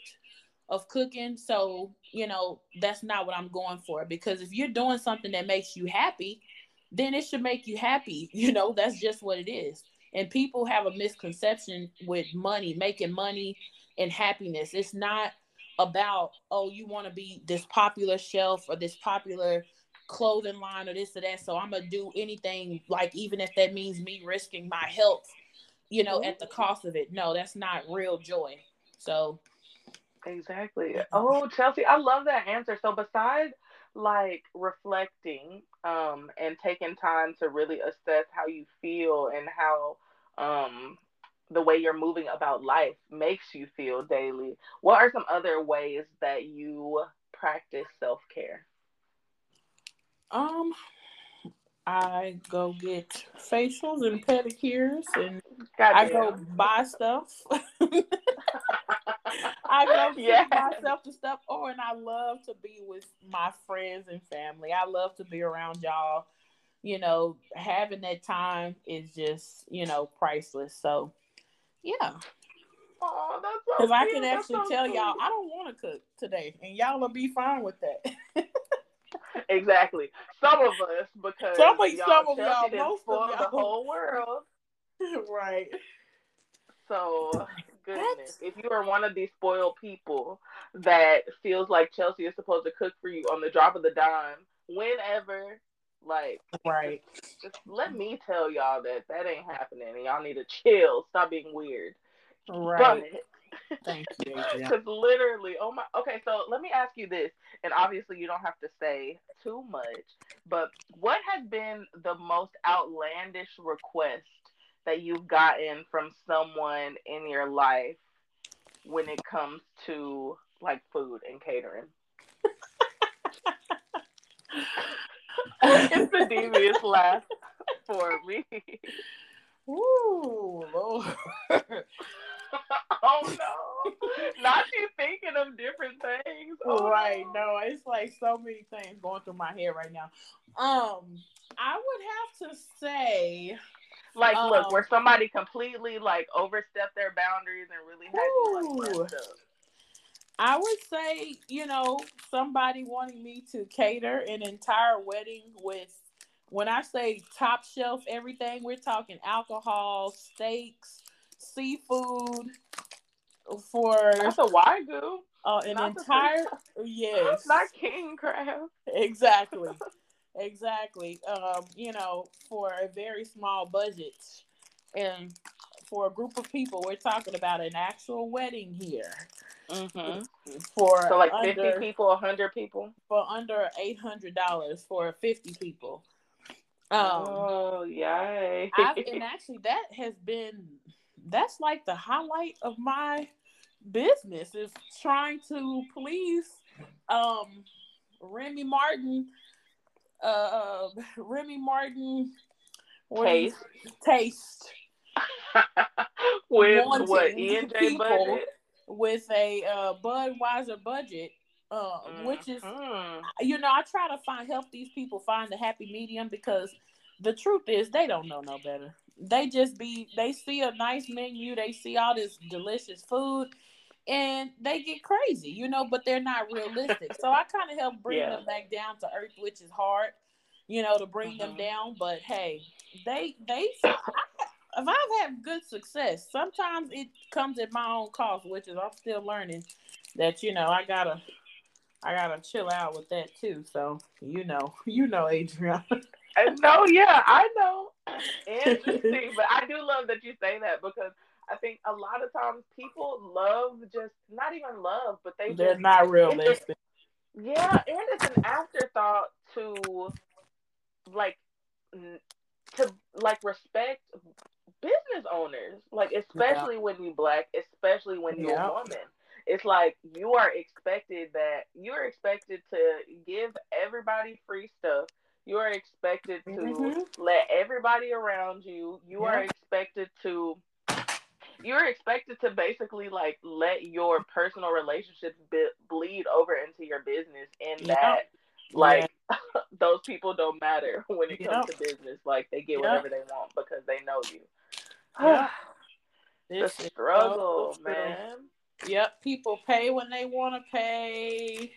of cooking. So, you know, that's not what I'm going for because if you're doing something that makes you happy, then it should make you happy. You know, that's just what it is. And people have a misconception with money, making money and happiness. It's not about, oh, you want to be this popular shelf or this popular clothing line or this or that. So I'm going to do anything, like, even if that means me risking my health, you know, at the mm-hmm. cost of it. No, that's not real joy. So, Exactly. Oh, Chelsea, I love that answer. So besides like reflecting um and taking time to really assess how you feel and how um the way you're moving about life makes you feel daily. What are some other ways that you practice self-care? Um I go get facials and pedicures and I go buy stuff. I go yeah. myself to stuff. Oh, and I love to be with my friends and family. I love to be around y'all. You know, having that time is just, you know, priceless. So, yeah. Oh, that's Because so I can actually so tell y'all, I don't want to cook today, and y'all will be fine with that. exactly. Some of us, because some of, y'all, some of y'all, most of y'all. the whole world. right. So goodness. If you are one of these spoiled people that feels like Chelsea is supposed to cook for you on the drop of the dime, whenever, like, right. Just, just let me tell y'all that that ain't happening and y'all need to chill. Stop being weird. Right. Thank you. Because literally, oh my. Okay, so let me ask you this, and obviously you don't have to say too much, but what has been the most outlandish request that you've gotten from someone in your life when it comes to like food and catering? it's the devious laugh for me. Ooh, Lord. oh no. Not you thinking of different things. Oh, right. No, it's like so many things going through my head right now. Um, I would have to say like, um, look, where somebody completely like overstepped their boundaries and really had to like I would say, you know, somebody wanting me to cater an entire wedding with when I say top shelf everything, we're talking alcohol, steaks, seafood for That's a wagyu. uh, an Not entire yes, Not king crab. exactly, exactly. Um, you know, for a very small budget, and for a group of people, we're talking about an actual wedding here Mm-hmm. for So like under, fifty people, hundred people. for under eight hundred dollars for fifty people. Um, oh yay! I've, and actually, that has been that's like the highlight of my business is trying to please um Remy Martin, uh, Remy Martin Taste. taste With what and J people budget? with a uh, Budweiser budget, uh, which is Mhm. you know, I try to find help these people find the happy medium because the truth is they don't know no better. They just be they see a nice menu, they see all this delicious food, and they get crazy, you know, but they're not realistic. so I kind of help bring Yeah. them back down to earth, which is hard, you know, to bring them Mhm. down. But hey, they they if I've had good success, sometimes it comes at my own cost, which is I'm still learning that you know I gotta I gotta chill out with that too. So you know, you know, Adriana. No, yeah, I know. Interesting, but I do love that you say that because I think a lot of times people love just not even love, but they They're just not realistic. yeah, and it's an afterthought to like to like respect business owners, like especially when you're black, especially when you're Yeah. a woman. It's like you are expected that you are expected to give everybody free stuff. You are expected to Mhm. let everybody around you. You are expected to you're expected to basically like let your personal relationships be- bleed over into your business and Yeah. that like those people don't matter when it comes to business like they get Yeah. whatever they want because they know you Yeah. the struggle man Yep, people pay when they want to pay,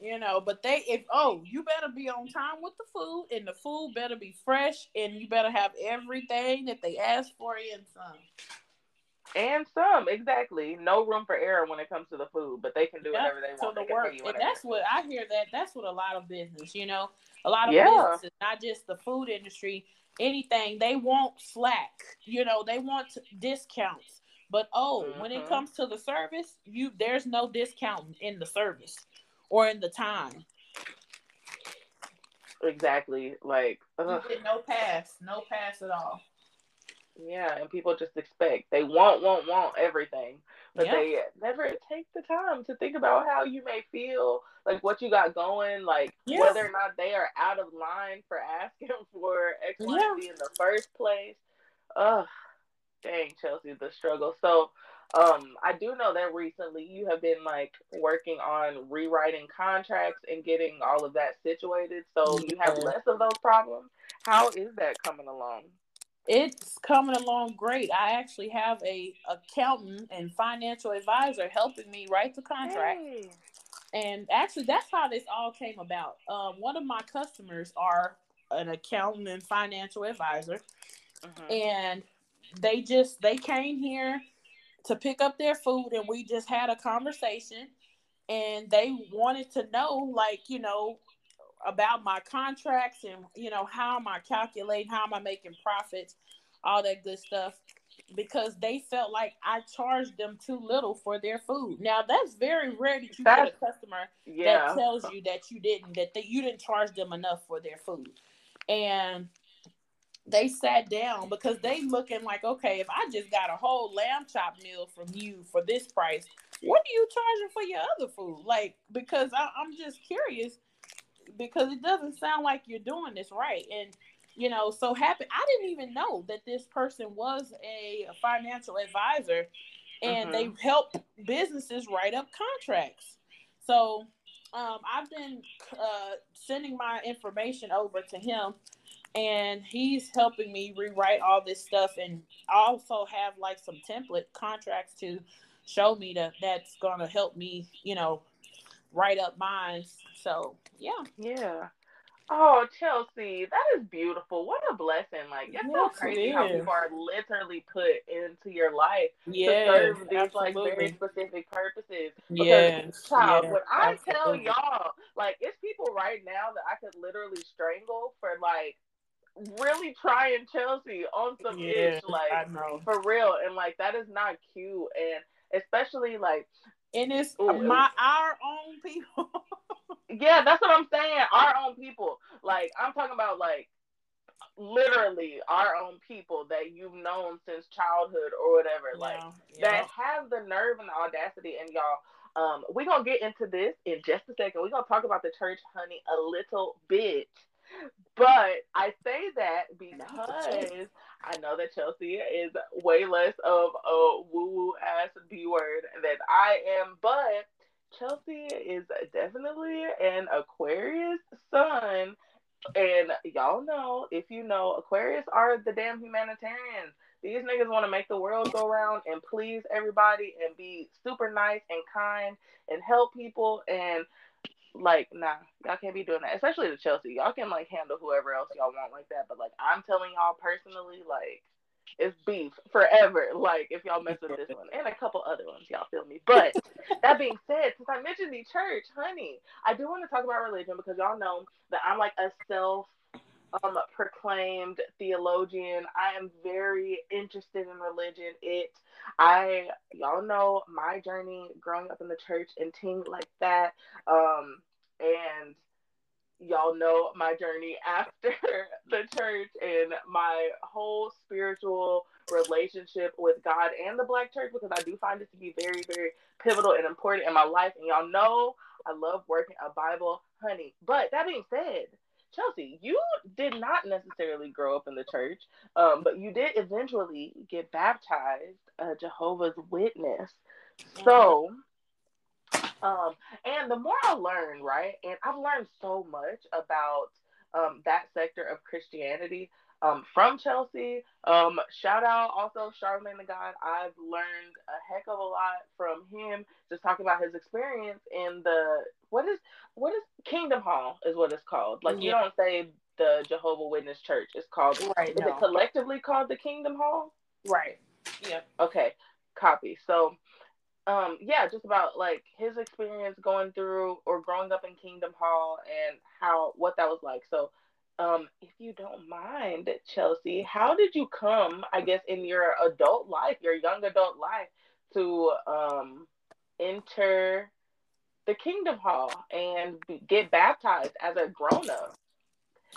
you know, but they if oh, you better be on time with the food and the food better be fresh and you better have everything that they ask for and some. and some exactly no room for error when it comes to the food but they can do Yep, whatever they want So the work, and that's what I hear. That that's what a lot of business, you know, a lot of Yeah. businesses, not just the food industry, anything they want slack, you know, they want discounts. But oh, when it Mhm. comes to the service, you there's no discount in the service or in the time. exactly like You ugh. get no pass, no pass at all. Yeah, and people just expect they want, want, want everything, but Yeah. they never take the time to think about how you may feel, like what you got going, like Yeah. whether or not they are out of line for asking for X, Y, and Z in the first place. Ugh, dang, Chelsea, the struggle. So, um, I do know that recently you have been like working on rewriting contracts and getting all of that situated, so you have less of those problems. How is that coming along? It's coming along great. I actually have a accountant and financial advisor helping me write the contract. Hey. And actually, that's how this all came about. Um, one of my customers are an accountant and financial advisor, Mhm. and they just they came here to pick up their food, and we just had a conversation. And they wanted to know, like, you know, about my contracts and you know how am I calculating, how am I making profits, all that good stuff. Because they felt like I charged them too little for their food. Now that's very rare that you get a customer Yeah. that tells you that you didn't that they, you didn't charge them enough for their food and they sat down because they looking like okay if i just got a whole lamb chop meal from you for this price what are you charging for your other food? Like because I, i'm just curious because it doesn't sound like you're doing this right. And you know so happy i didn't even know that this person was a, financial advisor and they help businesses write up contracts. So um, I've been uh, sending my information over to him, and he's helping me rewrite all this stuff, and also have like some template contracts to show me that that's gonna help me, you know, write up mine. So yeah, Yeah. Oh, Chelsea, that is beautiful. What a blessing. Like, it's so Yes, it crazy how people are literally put into your life to Yes, serve these like very specific purposes. Yes, Child, yes, when I tell y'all, like, it's people right now that I could literally strangle for like really trying Chelsea on some Yes, itch, like for real. And like that is not cute. And especially like And it's Ooh, my our own people. Yeah, that's what I'm saying. Our own people. Like I'm talking about like literally our own people that you've known since childhood or whatever. Like Yeah, that have the nerve and the audacity and y'all um we're gonna get into this in just a second. We're gonna talk about the church honey a little bit. But I say that because I know that Chelsea is way less of a woo woo ass B word than I am, but Chelsea is definitely an Aquarius sun. And y'all know, if you know, Aquarius are the damn humanitarians. These niggas want to make the world go round and please everybody and be super nice and kind and help people. And like, nah, y'all can't be doing that. Especially to Chelsea. Y'all can like handle whoever else y'all want like that. But like, I'm telling y'all personally, like, it's beef forever. Like, if y'all mess with this one and a couple other ones, y'all feel me. But that being said, since I mentioned the church, honey, I do want to talk about religion because y'all know that I'm like a self um proclaimed theologian. I am very interested in religion. It I y'all know my journey growing up in the church and things like that. Um and y'all know my journey after the church and my whole spiritual relationship with God and the black church because I do find it to be very, very pivotal and important in my life. And y'all know I love working a Bible, honey. But that being said, Chelsea, you did not necessarily grow up in the church, um, but you did eventually get baptized a Jehovah's Witness. So, um, and the more I learn, right, and I've learned so much about um, that sector of Christianity um, from Chelsea. Um, shout out also Charlemagne the God. I've learned a heck of a lot from him. Just talking about his experience in the what is what is Kingdom Hall is what it's called. Like you don't say the Jehovah Witness Church. It's called. Right, Is no. it collectively called the Kingdom Hall? Right. Yeah. Okay, copy. So, um, yeah, just about like his experience going through or growing up in Kingdom Hall and how what that was like. So, um, if you don't mind, Chelsea, how did you come, I guess, in your adult life, your young adult life, to um enter the Kingdom Hall and get baptized as a grown up?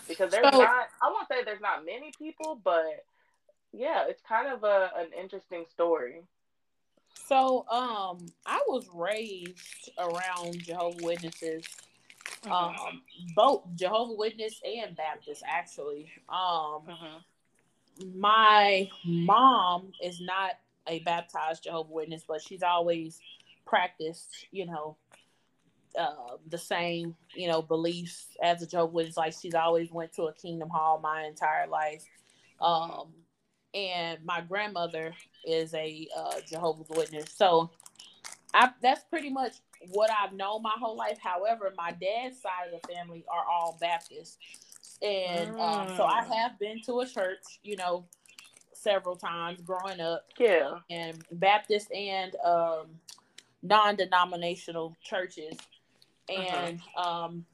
Because there's So- not, I won't say there's not many people, but yeah, it's kind of a an interesting story. So, um, I was raised around Jehovah Witnesses, um, both Jehovah Witness and Baptist, actually. Um, Mhm. my mom is not a baptized Jehovah Witness, but she's always practiced, you know, uh, the same, you know, beliefs as a Jehovah Witness. Like she's always went to a Kingdom Hall my entire life. Um, and my grandmother is a uh, Jehovah's Witness, so I, that's pretty much what I've known my whole life. However, my dad's side of the family are all Baptists, and um, so I Mm. have been to a church, you know, several times growing up, Yeah. and Baptist and um, non-denominational churches. And um,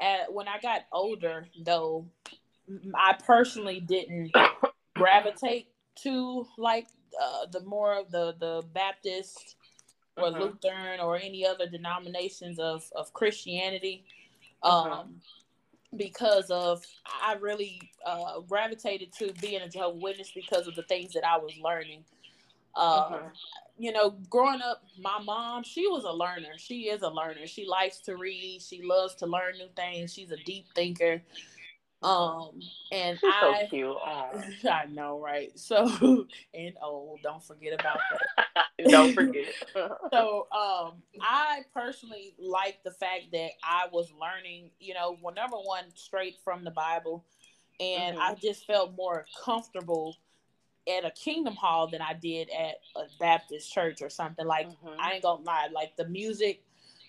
at, when I got older, though, I personally didn't gravitate to like uh, the more of the the Baptist or Mhm. Lutheran or any other denominations of of Christianity. Um, Mhm. because of I really uh, gravitated to being a Jehovah Witness because of the things that I was learning. Um, Mhm. You know, growing up, my mom she was a learner. She is a learner. She likes to read. She loves to learn new things. She's a deep thinker. Um, and She's so I cute. Aw. I know, right? So and old, don't forget about that. Don't forget. So um I personally like the fact that I was learning, you know, well number one, straight from the Bible. And Mhm. I just felt more comfortable at a kingdom hall than I did at a Baptist church or something. Like Mhm. I ain't gonna lie, like the music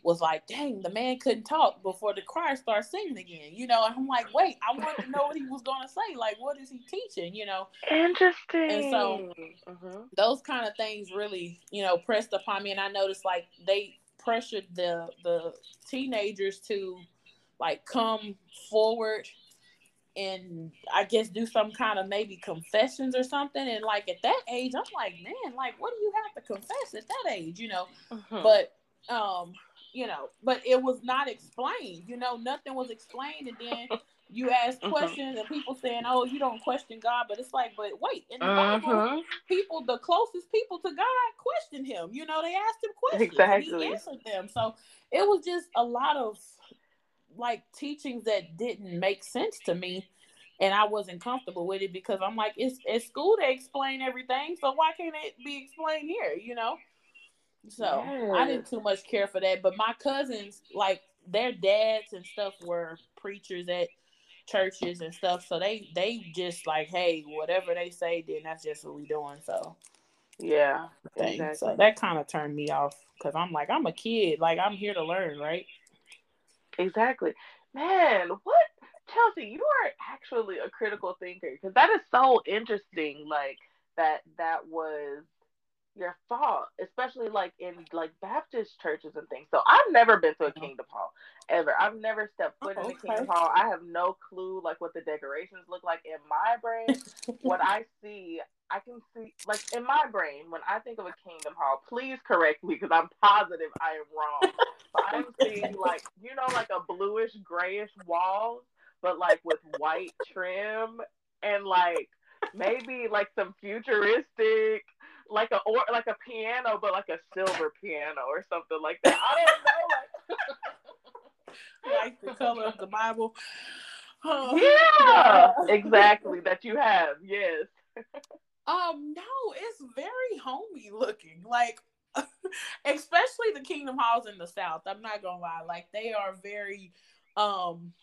was like, dang, the man couldn't talk before the choir starts singing again. You know, and I'm like, wait, I want to know what he was gonna say. Like, what is he teaching? You know? Interesting. And so mm-hmm. those kind of things really, you know, pressed upon me. And I noticed like they pressured the the teenagers to like come forward and I guess do some kind of maybe confessions or something. And like at that age, I'm like, man, like what do you have to confess at that age, you know? Mm-hmm. But um, you know, but it was not explained, you know, nothing was explained, and then you ask mm-hmm. questions and people saying, "Oh, you don't question God," but it's like, but wait, in the Bible, mm-hmm. people, the closest people to God, questioned Him. You know, they asked Him questions, exactly. and He answered them. So it was just a lot of like teachings that didn't make sense to me and I wasn't comfortable with it because I'm like, it's at school they explain everything, so why can't it be explained here? You know. So yes. I didn't too much care for that, but my cousins, like their dads and stuff, were preachers at churches and stuff, so they they just like, hey, whatever they say, then that's just what we doing. So yeah, exactly. so that kind of turned me off because I'm like, I'm a kid, like I'm here to learn, right? Exactly, man. What Chelsea, you are actually a critical thinker because that is so interesting. Like that that was your fault, especially like in like Baptist churches and things. So I've never been to a uh-huh. Kingdom Hall ever. I've never stepped foot oh, in a Kingdom Hall. I have no clue like what the decorations look like in my brain. what I see, I can see like in my brain when I think of a Kingdom Hall. Please correct me because I'm positive I am wrong. but I'm seeing like you know like a bluish grayish walls but like with white trim and like maybe like some futuristic like a or like a piano but like a silver piano or something like that. I don't know like like the color of the Bible. Oh, yeah, exactly. That you have, yes. um, no, it's very homey looking. Like especially the Kingdom Halls in the South. I'm not gonna lie. Like they are very um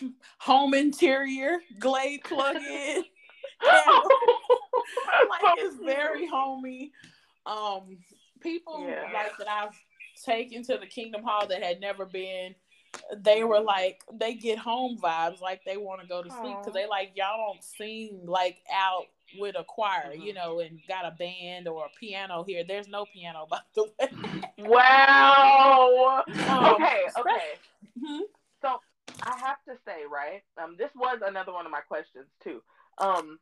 home interior, Glade plug-in. like it's very homey. Um, people yeah. like that I've taken to the Kingdom Hall that had never been. They were like they get home vibes, like they want to go to sleep because they like y'all don't sing like out with a choir, mm-hmm. you know, and got a band or a piano here. There's no piano, by the way. wow. Um, okay. Okay. Mm-hmm. So I have to say, right? Um, this was another one of my questions too. Um,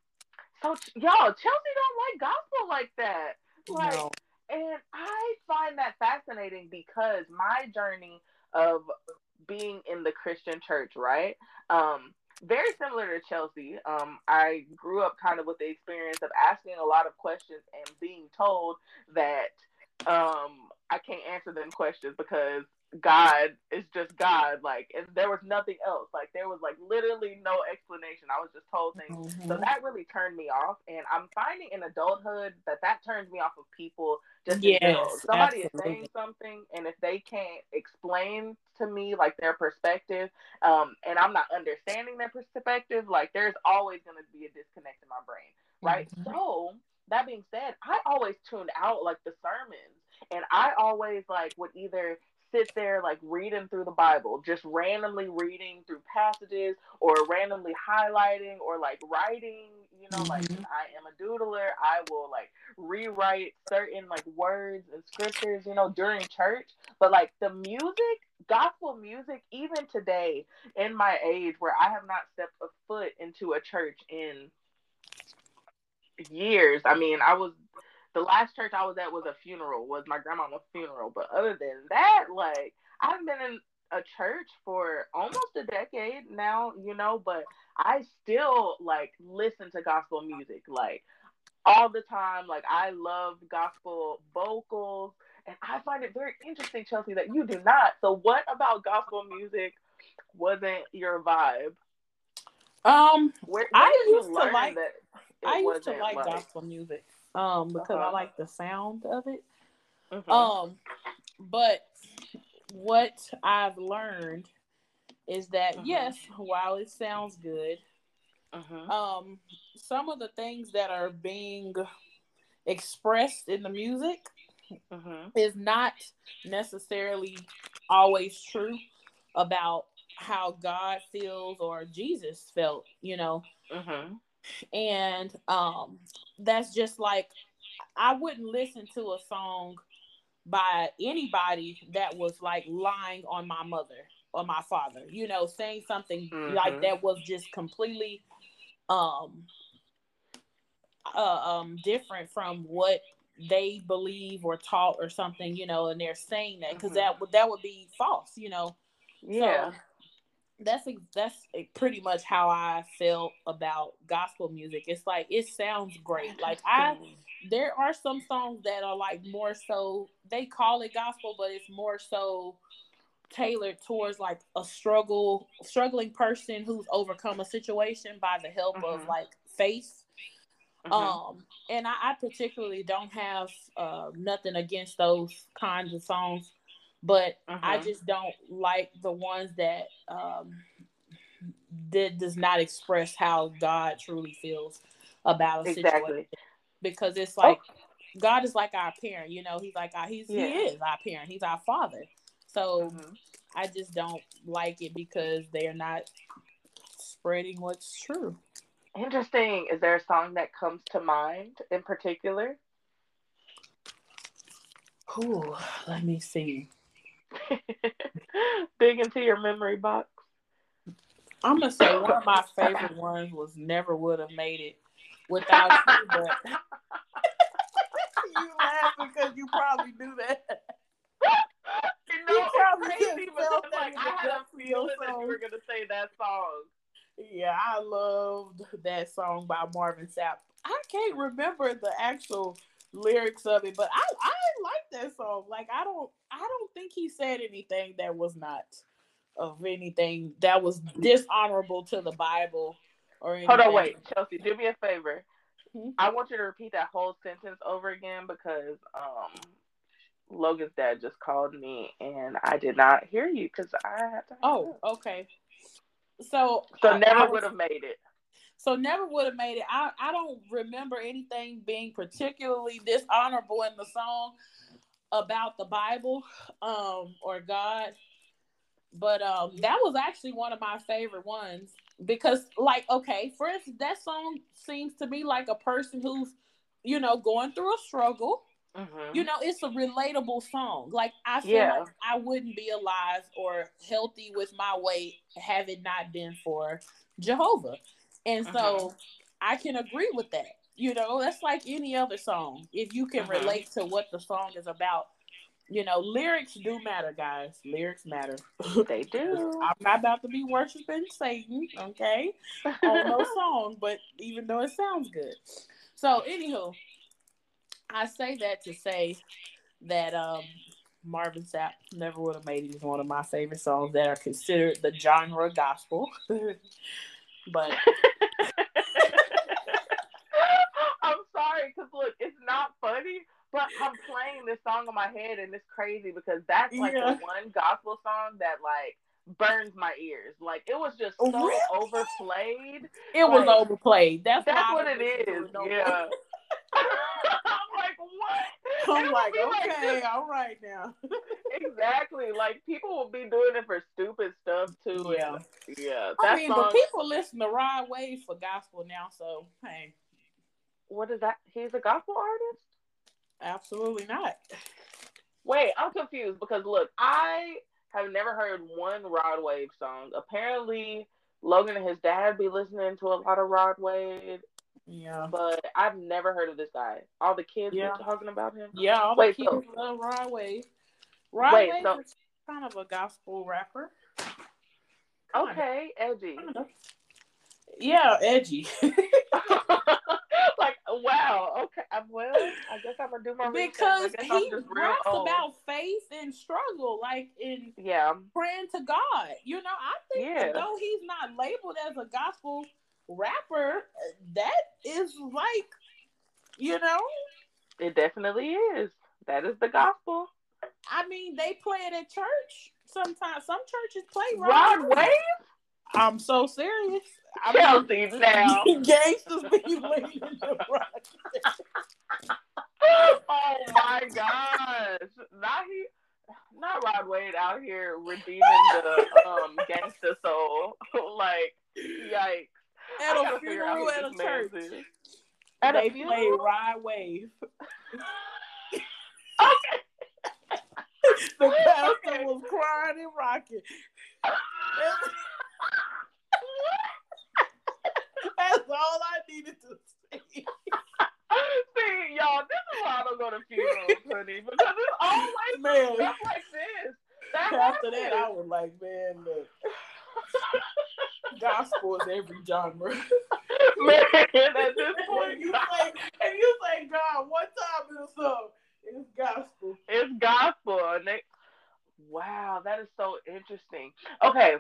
so y'all, Chelsea don't like gospel like that. Like, no. and I find that fascinating because my journey of being in the Christian church, right? Um, very similar to Chelsea. Um, I grew up kind of with the experience of asking a lot of questions and being told that um, I can't answer them questions because God is just God. Like, and there was nothing else. Like, there was like literally no explanation. I was just told things. Mm-hmm. So that really turned me off. And I'm finding in adulthood that that turns me off of people. Just yes, somebody absolutely. is saying something, and if they can't explain to me like their perspective, um, and I'm not understanding their perspective, like there's always going to be a disconnect in my brain, right? Mm-hmm. So that being said, I always tuned out like the sermons and I always like would either sit there like reading through the Bible, just randomly reading through passages or randomly highlighting or like writing, you know, mm-hmm. like I am a doodler. I will like rewrite certain like words and scriptures, you know, during church. But like the music, gospel music, even today in my age where I have not stepped a foot into a church in years. I mean, I was the last church I was at was a funeral, was my grandma's funeral. But other than that, like I've been in a church for almost a decade now, you know, but I still like listen to gospel music like all the time. Like I love gospel vocals and I find it very interesting, Chelsea, that you do not. So what about gospel music wasn't your vibe? Um where, where I used to like I used to like, like gospel music um because uh-huh. I like the sound of it. Mm-hmm. Um, but what I've learned is that mm-hmm. yes, while it sounds good, mm-hmm. um, some of the things that are being expressed in the music is not necessarily always true about how God feels or Jesus felt, you know. And um, that's just like I wouldn't listen to a song by anybody that was like lying on my mother or my father, you know, saying something mm-hmm. like that was just completely um uh, um different from what they believe or taught or something, you know, and they're saying that because mm-hmm. that would that would be false, you know. Yeah. So that's that's pretty much how I felt about gospel music. It's like it sounds great. Like I there are some songs that are like more so they call it gospel, but it's more so tailored towards like a struggle struggling person who's overcome a situation by the help mm-hmm. of like faith. Mm-hmm. Um and I, I, particularly don't have uh, nothing against those kinds of songs, but I mm-hmm. just don't like the ones that um that does not express how God truly feels about a exactly. situation because it's like oh. God is like our parent, you know. He's like our, he's yeah. he is our parent. He's our father. So mm-hmm. I just don't like it because they're not spreading what's true. Interesting. Is there a song that comes to mind in particular? Ooh, let me see. Dig into your memory box. I'm gonna say one of my favorite ones was "Never Would Have Made It Without You," but you laugh because you probably knew that. You know, you probably crazy, but like I had a feeling that you were gonna say that song. Yeah, I loved that song by Marvin Sapp. I can't remember the actual lyrics of it, but I I like that song. Like I don't I don't think he said anything that was not of anything that was dishonorable to the Bible or anything. Hold on, wait, Chelsea, do me a favor. Mm-hmm. I want you to repeat that whole sentence over again because um Logan's dad just called me and I did not hear you because I had to. Oh, okay. So so I, never would have made it. So never would have made it. I, I don't remember anything being particularly dishonorable in the song about the Bible um or God. But um that was actually one of my favorite ones because like okay, for instance, that song seems to be like a person who's you know going through a struggle Mm-hmm. You know, it's a relatable song. Like I feel yeah. like I wouldn't be alive or healthy with my weight had it not been for Jehovah. And so mm-hmm. I can agree with that. You know, that's like any other song. If you can mm-hmm. relate to what the song is about, you know, lyrics do matter, guys. Lyrics matter. They do. I'm not about to be worshiping Satan, okay, on no song, but even though it sounds good. So, anywho, I say that to say that um, Marvin Sapp never would have made it one of my favorite songs that are considered the genre gospel. but I'm sorry because look, it's not funny, but I'm playing this song in my head and it's crazy because that's like yeah. the one gospel song that like burns my ears. Like it was just so really? overplayed. It like, was overplayed. That's that's what it is. Yeah. I'm like, what? I'm like, okay, like all right now. exactly. Like people will be doing it for stupid stuff too. Yeah. And, yeah. I mean, song... but people listen to Rod Wave for gospel now, so hey. What is that? He's a gospel artist? Absolutely not. Wait, I'm confused because look, I have never heard one Rod Wave song. Apparently, Logan and his dad be listening to a lot of Rod Wave yeah. But I've never heard of this guy. All the kids yeah. talking about him. Yeah, all Wait, the kids so, love Rod Wave. Rod Wait, Wave so, is kind of a gospel rapper. Kind okay, of. edgy. Kind of. Yeah, edgy. like wow, okay. I'm, Well, I guess I'm gonna do my because he raps about faith and struggle, like in yeah, praying to God. You know, I think yeah. though he's not labeled as a gospel rapper, that is like, you know, it definitely is. That is the gospel. I mean, they play it at church. Sometimes some churches play Rod Wave. I'm so serious. I'm Chelsea mean, now. Gangsters be living the rock. oh my god! Wade out here redeeming the um gangster soul. like, yikes. At a gotta figure out funeral at a church. is. At they a funeral? Rod Wave. Okay. The pastor was crying and rocking. That's all I needed to say. See, y'all, this is why I don't go to funerals, honey, because it's always Man. stuff like this. That After that, I was like, man, look, gospel is every genre. Man, at this point, you say, and you say, God, what time is the uh, song? It's gospel. it's gospel. And they, wow, that is so interesting. Okay,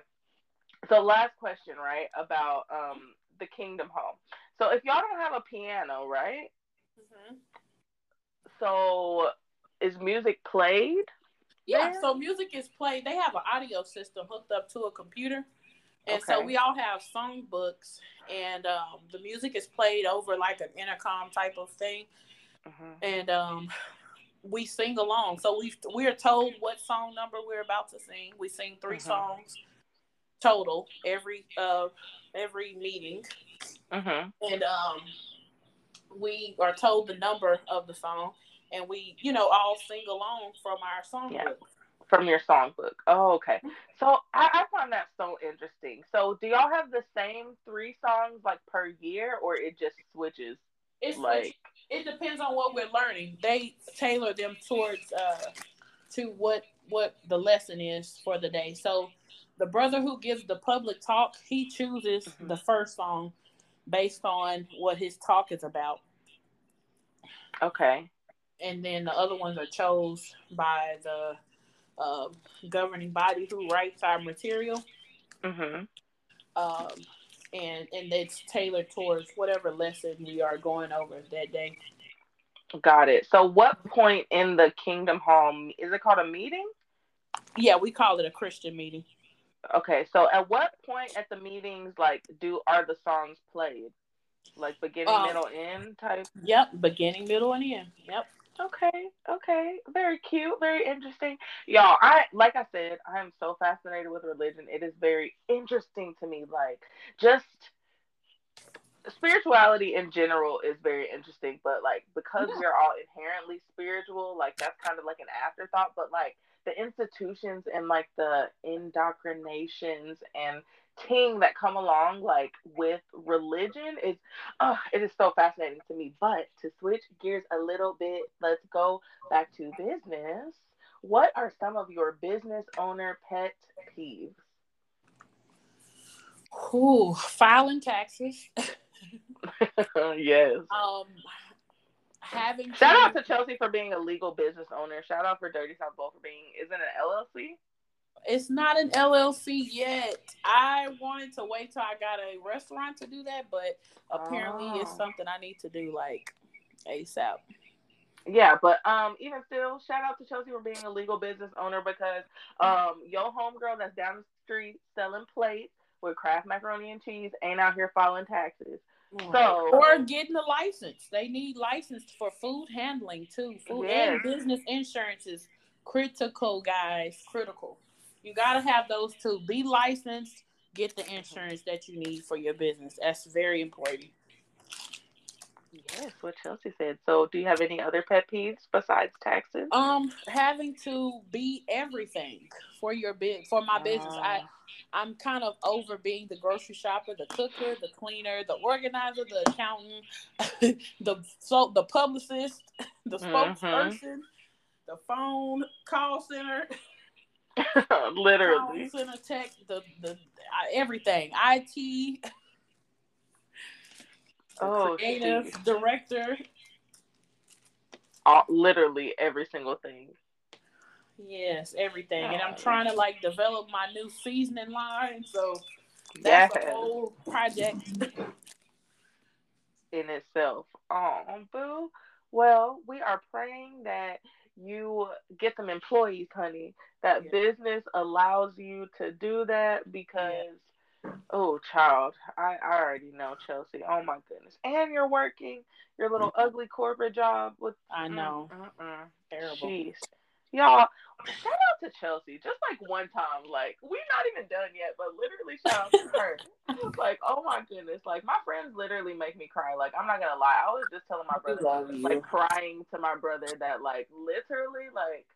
so last question, right, about um the Kingdom Home. So if y'all don't have a piano, right? So is music played? Yeah, there? so music is played. They have an audio system hooked up to a computer. And so we all have song books, and um, the music is played over like an intercom type of thing. Mhm. and um, we sing along. So we we are told what song number we're about to sing. We sing 3 Mhm. songs total every uh every meeting, Mhm. and um, we are told the number of the song, and we you know all sing along from our song Yeah. book. From your songbook. Oh, okay. So I, I find that so interesting. So do y'all have the same three songs like per year, or it just switches? It's Like, it depends on what we're learning. They tailor them towards uh to what what the lesson is for the day. So the brother who gives the public talk, he chooses Mhm. the first song based on what his talk is about. okay, And then the other ones are chose by the uh, governing body who writes our material. mhm, Um, and and it's tailored towards whatever lesson we are going over that day. got it. So what point in the Kingdom Home is it called a meeting? Yeah, we call it a Christian meeting. Okay, so at what point at the meetings like do are the songs played? Like beginning, Um, middle, end type? Yep, beginning, middle, and end. Yep. Okay, okay. Very cute, very interesting. Y'all, I like I said, I am so fascinated with religion. It is very interesting to me. Like just spirituality in general is very interesting, but like because Yeah. we're all inherently spiritual, like that's kind of like an afterthought. But like the institutions and like the indoctrinations and ting that come along like with religion is oh it is so fascinating to me. But to switch gears a little bit let's go back to business. What are some of your business owner pet peeves? Ooh, filing taxes. yes. Um, having shout to- out to chelsea for being a legal business owner. Shout out for dirty south bowl for being isn't an llc It's not an LLC yet. I wanted to wait till I got a restaurant to do that, but apparently it's Oh. something I need to do like ASAP. Yeah, but um, even still, shout out to Chelsea for being a legal business owner because um, your homegirl that's down the street selling plates with Kraft macaroni and cheese ain't out here filing taxes. So or getting a license. They need license for food handling too. Food and business insurance is critical, guys. Critical. You gotta have those two. Be licensed. Get the insurance that you need for your business. That's very important. yes, what Chelsea said. So, do you have any other pet peeves besides taxes? Um, having to be everything for your bid for my business. I I'm kind of over being the grocery shopper, the cooker, the cleaner, the organizer, the accountant, the so the publicist, the Mhm. spokesperson, the phone call center, literally. center tech, the the everything, IT, Oh, creative geez. director. All, literally every single thing. Yes, everything. And I'm Oh. trying to like develop my new seasoning line, so that's Yes, a whole project. in itself. Oh, boo. Well, we are praying that you get some employees, honey. That Yeah. business allows you to do that because, oh, child, I, I already know Chelsea. Oh my goodness, and you're working your little ugly corporate job with. I know. Mm, mm, mm. Terrible. Jeez. Y'all, shout out to Chelsea. Just like one time, like we're not even done yet, but literally shout out to her. like, oh my goodness, like my friends literally make me cry. Like I'm not gonna lie, I was just telling my brother, like crying to my brother that like literally like.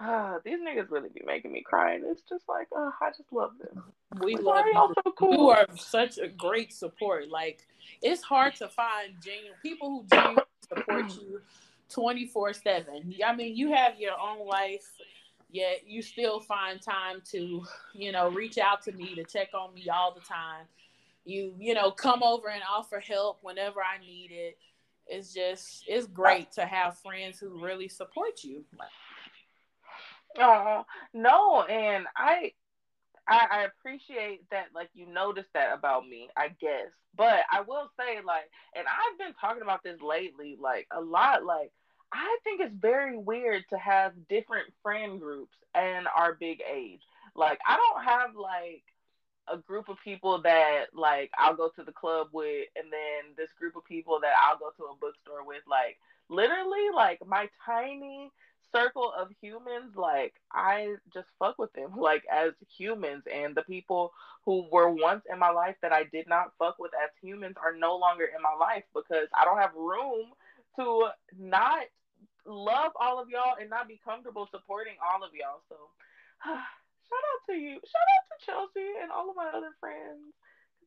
Uh, these niggas really be making me cry, and it's just like, uh, I just love them. We love you. So cool. You are such a great support. Like, it's hard to find genuine people who genuinely support you 24 7. I mean, you have your own life, yet you still find time to, you know, reach out to me to check on me all the time. You, you know, come over and offer help whenever I need it. It's just, it's great to have friends who really support you. Oh, no. And I, I, I appreciate that, like, you noticed that about me, I guess. But I will say, like, and I've been talking about this lately, like, a lot. Like, I think it's very weird to have different friend groups and our big age. Like, I don't have, like, a group of people that like I'll go to the club with and then this group of people that I'll go to a bookstore with like literally like my tiny circle of humans, like I just fuck with them, like as humans. And the people who were once in my life that I did not fuck with as humans are no longer in my life because I don't have room to not love all of y'all and not be comfortable supporting all of y'all. So shout out to you. Shout out to Chelsea and all of my other friends.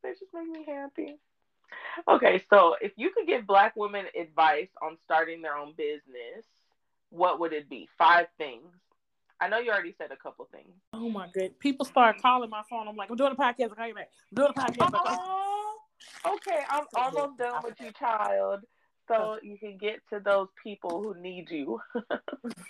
They just make me happy. Okay, so if you could give black women advice on starting their own business, what would it be? Five things. I know you already said a couple things. Oh my good. People start calling my phone. I'm like, I'm doing a podcast. I'll call you back. I'm doing a podcast. Oh, okay, I'm almost done with you, child. So you can get to those people who need you.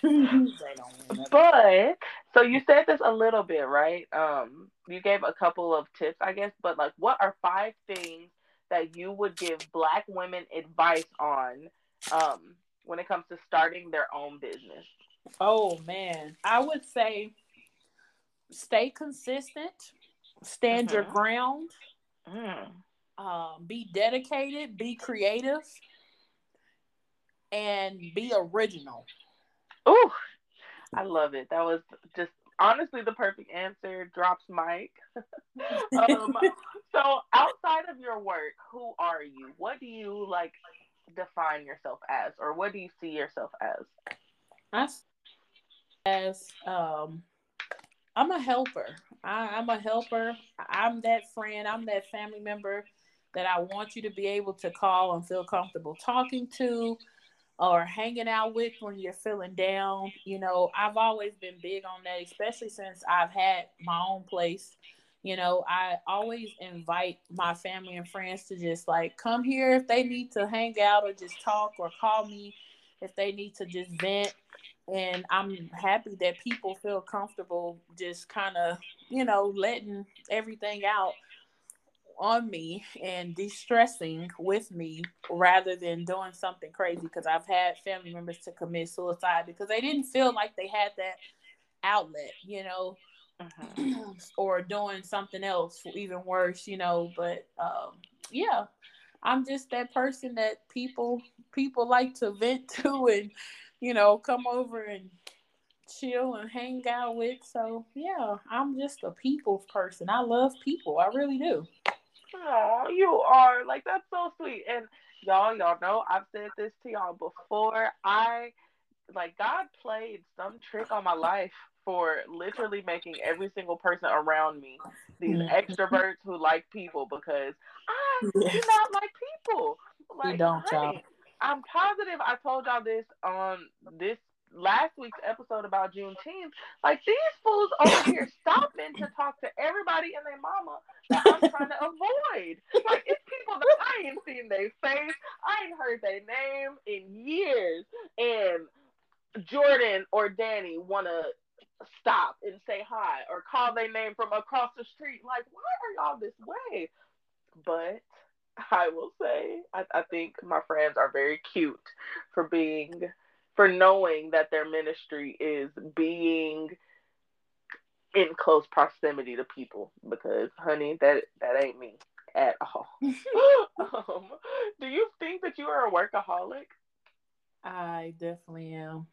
but so you said this a little bit, right? Um, you gave a couple of tips, I guess, but like what are five things that you would give black women advice on um when it comes to starting their own business? Oh man, I would say stay consistent, stand mm-hmm. your ground, mm. um, be dedicated, be creative, and be original. Oh, I love it. That was just honestly the perfect answer. Drops mic. um, so outside of your work, who are you? What do you like define yourself as, or what do you see yourself as? As, as um, I'm a helper. I, I'm a helper. I'm that friend. I'm that family member that I want you to be able to call and feel comfortable talking to or hanging out with when you're feeling down. You know, I've always been big on that, especially since I've had my own place you know, I always invite my family and friends to just like come here if they need to hang out or just talk or call me if they need to just vent. And I'm happy that people feel comfortable just kind of, you know, letting everything out on me and de-stressing with me rather than doing something crazy because I've had family members to commit suicide because they didn't feel like they had that outlet, you know uh-huh. or doing something else even worse, you know. But um, yeah, I'm just that person that people people like to vent to and you know come over and chill and hang out with. So yeah, I'm just a people's person. I love people. I really do. Oh, you are like that's so sweet. And y'all, y'all know I've said this to y'all before. I like God played some trick on my life for literally making every single person around me these mm-hmm. extroverts who like people because I do not like people. Like, you don't, y'all. I'm positive I told y'all this on this last week's episode about Juneteenth. Like these fools over here stopping to talk to everybody and their mama that I'm trying to avoid. Like it's people that I ain't seen their face, I ain't heard their name in years, and Jordan or Danny wanna stop and say hi or call their name from across the street. Like, why are y'all this way? But I will say, I, I think my friends are very cute for being, for knowing that their ministry is being in close proximity to people because honey that that ain't me at all um, do you think that you are a workaholic i definitely am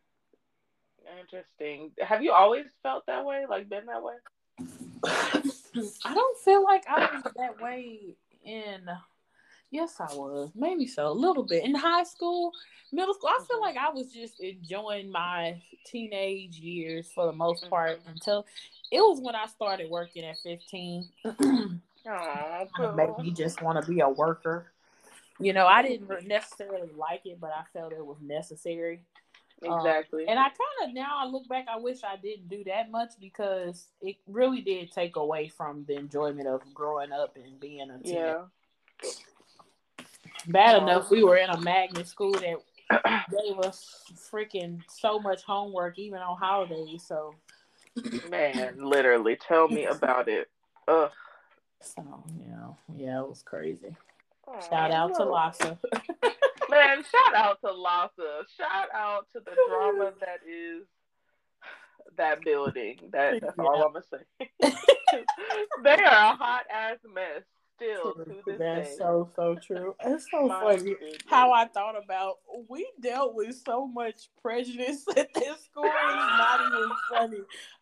Interesting. Have you always felt that way? Like been that way? I don't feel like I was that way in. Yes, I was. Maybe so, a little bit in high school, middle school. I feel like I was just enjoying my teenage years for the most part until it was when I started working at fifteen. Oh, It made me just want to be a worker. You know, I didn't necessarily like it, but I felt it was necessary. Um, exactly. And I kind of now I look back, I wish I didn't do that much because it really did take away from the enjoyment of growing up and being a teen. yeah. Bad enough we were in a magnet school that gave us freaking so much homework even on holidays. So, Man, literally, tell me about it. Ugh. so you know, yeah, it was crazy. Shout out to Look. LASA. Man, shout out to LASA. Shout out to the drama that is that building. That, that's all I'm gonna say. they are a hot ass mess still to this That's day. so so true. It's so My funny goodness. how I thought about we dealt with so much prejudice at this school. It's not even funny.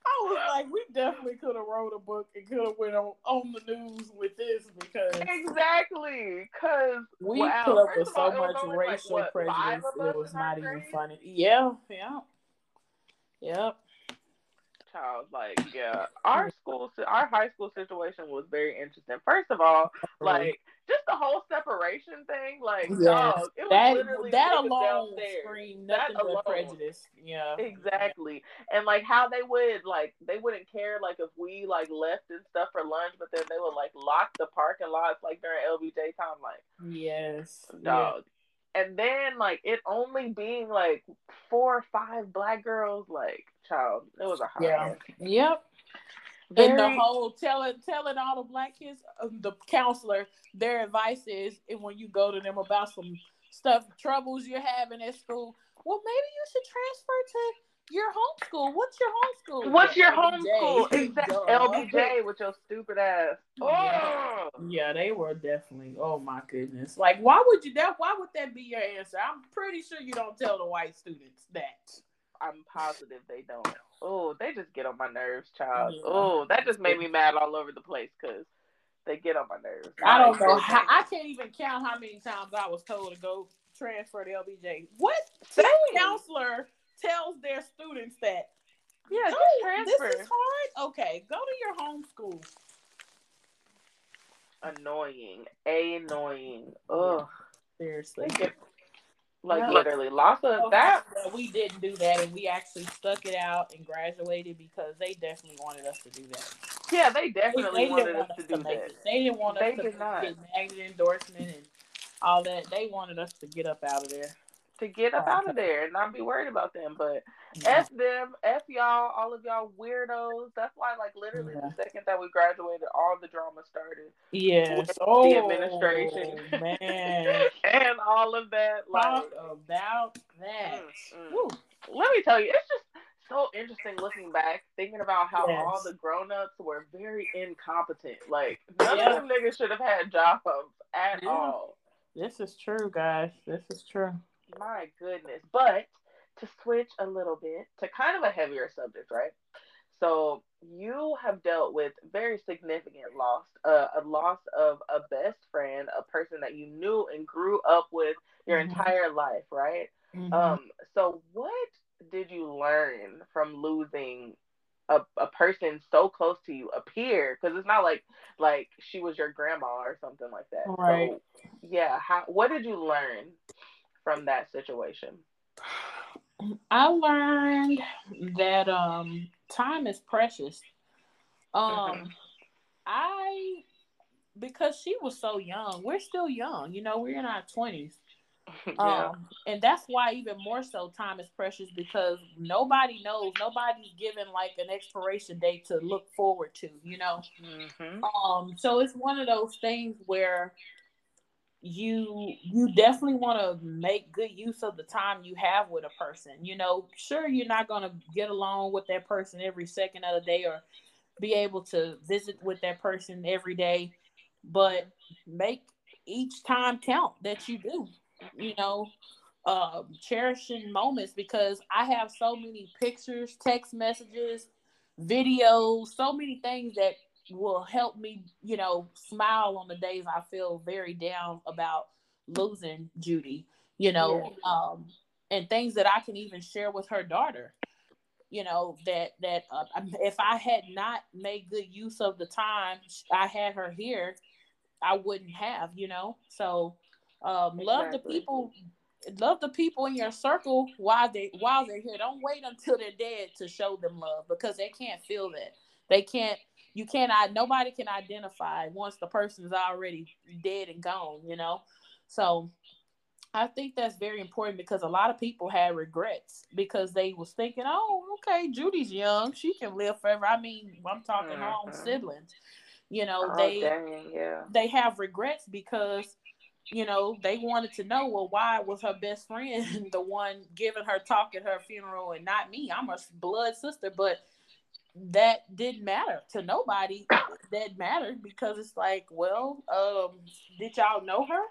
I was like, we definitely could have wrote a book and could have went on on the news with this because Exactly, cause we wow, put up with so much like, racial what, prejudice. It was not even grade? funny. Yeah, yeah, yep. Child, like yeah, our mm. school, our high school situation was very interesting. First of all, like just the whole separation thing, like Yes. dog, it was that literally that alone screamed That nothing but alone. prejudice. Yeah, Exactly. And like how they would like they wouldn't care like if we like left and stuff for lunch, but then they would like lock the parking lots like during LBJ time, like Yes, dog. And then like it only being like four or five black girls, like child, it was a hot Yeah. mess. Yeah. Yep. And the whole telling telling all the black kids, uh, the counselor, their advice is, and when you go to them about some stuff, troubles you're having at school, well, maybe you should transfer to your homeschool. What's your homeschool? What's your LBJ. homeschool? Exactly. LBJ with your stupid ass. Oh. Yeah. Oh, Yeah, they were definitely. Oh my goodness! Like, why would you that? Why would that be your answer? I'm pretty sure you don't tell the white students that. I'm positive they don't. Oh, they just get on my nerves, child. Yeah. Oh, that just made me mad all over the place because they get on my nerves. I don't know how. I can't even count how many times I was told to go transfer to LBJ. What counselor tells their students that? Yeah, just "Oh, transfer. This is hard. Okay, go to your home school. Annoying. A annoying. Ugh. Seriously. They get like literally lots of that. we didn't do that, and we actually stuck it out and graduated because they definitely wanted us to do that. Yeah, they They, definitely they wanted didn't us to do to that. it. They didn't want They us to not. get magnet endorsement and all that. They wanted us to get up out of there. To get up out of there and not be worried about them. But F them, F y'all, all of y'all weirdos. That's why, like, literally Yeah. the second that we graduated, all the drama started. With Oh, the administration. man. and all of that. Like, Talk about that. mm, mm. Let me tell you, it's just so interesting looking back, thinking about how Yes. all the grown ups were very incompetent. Like, none Yeah. of them niggas should have had jobs at Yeah. all. This is true, guys. This is true. My goodness. But to switch a little bit to kind of a heavier subject, right? So you have dealt with very significant loss, uh, a loss of a best friend, a person that you knew and grew up with your Mhm. entire life, right? Mhm. Um, so what did you learn from losing a, a person so close to you, a peer? Because it's not like like she was your grandma or something like that. Right. So yeah, how what did you learn from that situation? I learned that um time is precious. Um Mhm. I because she was so young, we're still young, you know, we're in our twenties. yeah. Um and that's why even more so time is precious because nobody knows, nobody's given like an expiration date to look forward to, you know. hmm Um, so it's one of those things where you you definitely want to make good use of the time you have with a person. You know, sure you're not gonna get along with that person every second of the day or be able to visit with that person every day, but make each time count that you do. You know, uh, cherishing moments because I have so many pictures, text messages, videos, so many things that will help me, you know, smile on the days I feel very down about losing Judy, you know, yeah. um, and things that I can even share with her daughter. You know that that uh, if I had not made good use of the time I had her here, I wouldn't have. You know, so um, exactly. love the people love the people in your circle while they while they're here. Don't wait until they're dead to show them love because they can't feel that. They can't. You can't. Nobody can identify once the person is already dead and gone. You know. So I think that's very important because a lot of people had regrets because they was thinking, oh, okay, Judy's young, she can live forever. I mean, I'm talking mm-hmm. her own siblings. You know, oh, they dang, yeah. they have regrets because you know, they wanted to know, well, why was her best friend the one giving her talk at her funeral and not me? I'm a blood sister, but that didn't matter to nobody. That mattered because it's like, well, um, did y'all know her?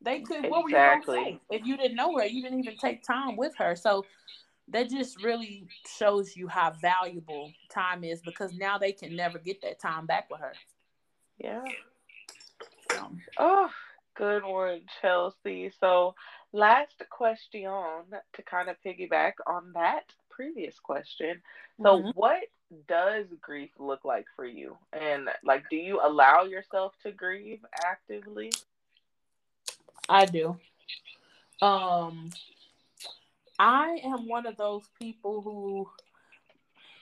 They could. What were you gonna say if you didn't know her? You didn't even take time with her. So that just really shows you how valuable time is because now they can never get that time back with her. Yeah. oh, Good one, Chelsea. So, last question to kind of piggyback on that previous question. So, mm-hmm. what does grief look like for you? And, like, do you allow yourself to grieve actively? I do. Um, I am one of those people who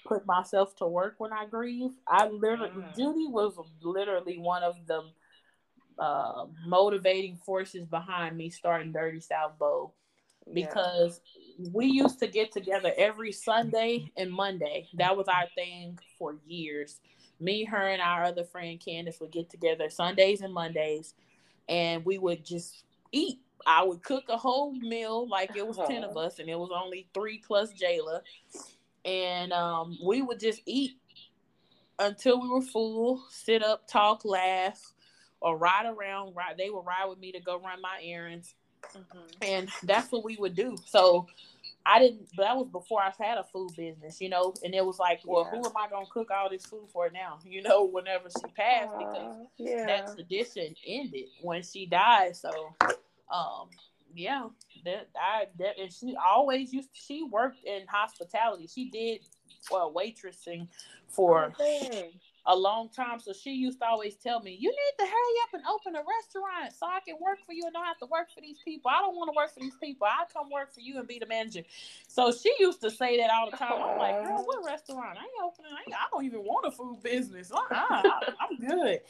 put myself to work when I grieve. I literally, mm. Judy was literally one of the uh, motivating forces behind me starting Dirty South Bowl because. We used to get together every Sunday and Monday. That was our thing for years. Me, her, and our other friend Candace would get together Sundays and Mondays, and we would just eat. I would cook a whole meal like it was ten of us, and it was only three plus Jayla, and um, we would just eat until we were full, sit up, talk, laugh, or ride around. Ride, they would ride with me to go run my errands, mm-hmm. and that's what we would do. So I didn't. But that was before I had a food business, you know. And it was like, well, yeah. who am I gonna cook all this food for now? You know, whenever she passed, uh, because yeah. that tradition ended when she died. So, um, yeah, that I that and she always used. To, she worked in hospitality. She did well waitressing for. Oh, a long time. So she used to always tell me, You need to hurry up and open a restaurant so I can work for you and don't have to work for these people. I don't want to work for these people. I come work for you and be the manager. So she used to say that all the time. I'm like, Girl, what uh-huh. restaurant? I ain't opening, I, ain't, I don't even want a food business. Uh-uh, I, I'm good.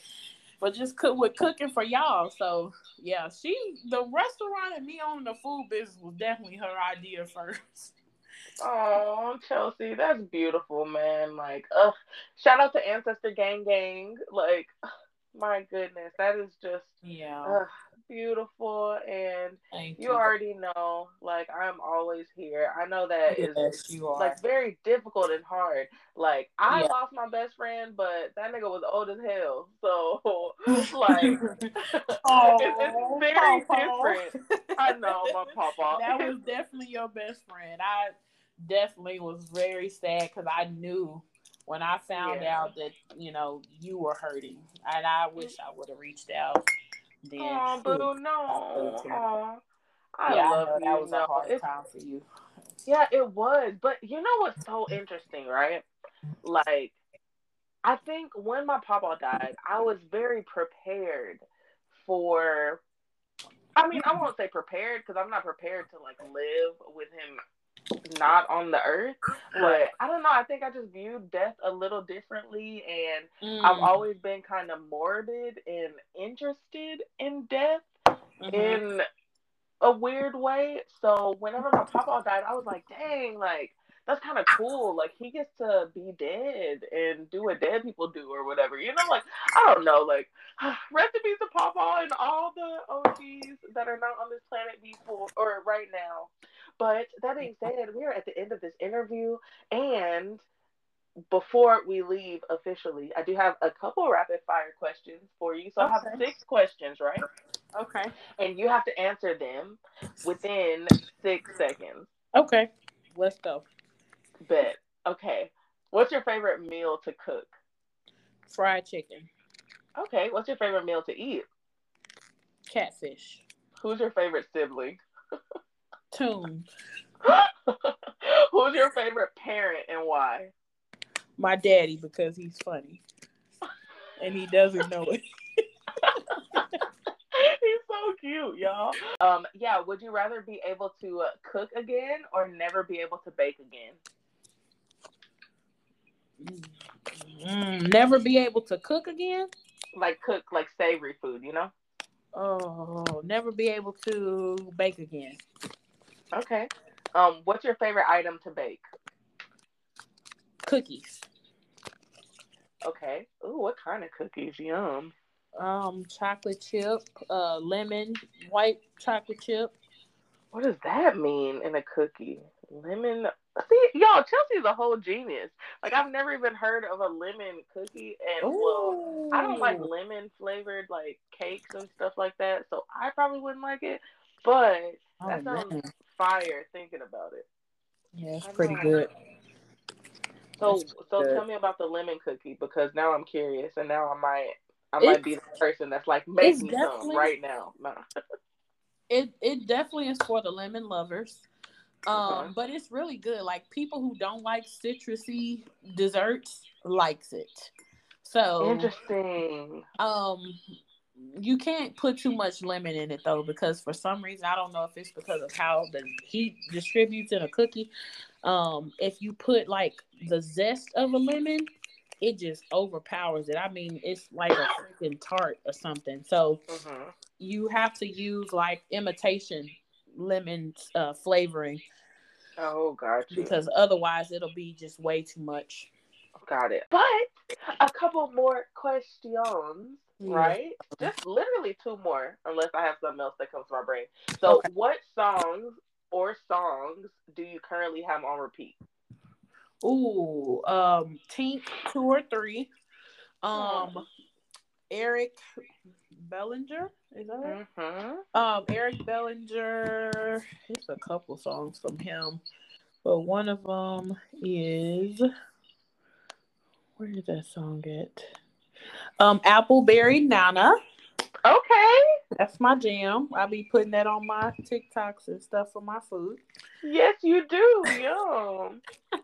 But just cook with cooking for y'all. So yeah, she the restaurant and me owning the food business was definitely her idea first. Oh, Chelsea, that's beautiful, man. Like, uh, shout out to Ancestor Gang Gang. Like, my goodness, that is just yeah beautiful. And Thank you, you already know, like, I'm always here. I know that yes, is like very difficult and hard. Like, I yeah. lost my best friend, but that nigga was old as hell. So, like, oh, it's, it's very Papa. different. I know, my papa. That was definitely your best friend. I definitely was very sad because I knew when I found yeah. out that you know you were hurting, and I wish I would have reached out. Then, oh, boo, no. Oh, I yeah, love I you. That was no, a hard it's, time for you. Yeah, it was. But you know what's so interesting, right? Like, I think when my papa died, I was very prepared for. I mean, I won't say prepared because I'm not prepared to like live with him not on the earth. But I don't know. I think I just viewed death a little differently, and mm. I've always been kind of morbid and interested in death mm-hmm. in a weird way. So whenever my papa died, I was like, dang, like that's kind of cool. Like he gets to be dead and do what dead people do or whatever. You know, like I don't know, like rest in peace to Papa and all the OGs that are not on this planet before or right now. But that being said, we are at the end of this interview and before we leave officially, I do have a couple rapid fire questions for you. So okay. I have six questions, right? Okay. And you have to answer them within six seconds. Okay. Let's go. Bet. Okay. What's your favorite meal to cook? Fried chicken. Okay. What's your favorite meal to eat? Catfish. Who's your favorite sibling? Tune. Who's your favorite parent and why? My daddy because he's funny. And he doesn't know it. He's so cute, y'all. Um, yeah. Would you rather be able to uh, cook again or never be able to bake again? Mm, never be able to cook again. Like cook like savory food, you know? Oh, never be able to bake again. Okay. Um, what's your favorite item to bake? Cookies. Okay. Ooh, what kind of cookies? Yum. Um, chocolate chip, uh, lemon, white chocolate chip. What does that mean in a cookie? Lemon. See, y'all, Chelsea's a whole genius. Like I've never even heard of a lemon cookie, and well, I don't like lemon flavored like cakes and stuff like that, so I probably wouldn't like it. But Oh, that sounds man. fire thinking about it. Yeah, it's pretty good. So, That's so good. tell me about the lemon cookie because now I'm curious, and now I might, I It's- might be the person that's like, make it's me some right now. No. It it definitely is for the lemon lovers. Um, Okay. but it's really good. Like people who don't like citrusy desserts likes it. So Interesting. um you can't put too much lemon in it though because for some reason I don't know if it's because of how the heat distributes in a cookie. Um if you put like the zest of a lemon, it just overpowers it. I mean, it's like a freaking tart or something. So hmm you have to use like imitation lemon uh, flavoring Oh, you. because otherwise it'll be just way too much. Got it. But a couple more questions, Right? Just literally two more, unless I have something else that comes to my brain. So, Okay. what songs or songs do you currently have on repeat? Ooh, um, Tink two or three. Um, Hmm. Eric Bellinger is that right? Mm-hmm. Um, Eric Bellinger. It's a couple songs from him, but one of them is where did that song get? Um, Appleberry Nana. Okay. That's my jam. I'll be putting that on my TikToks and stuff for my food. Yes, you do. Yum.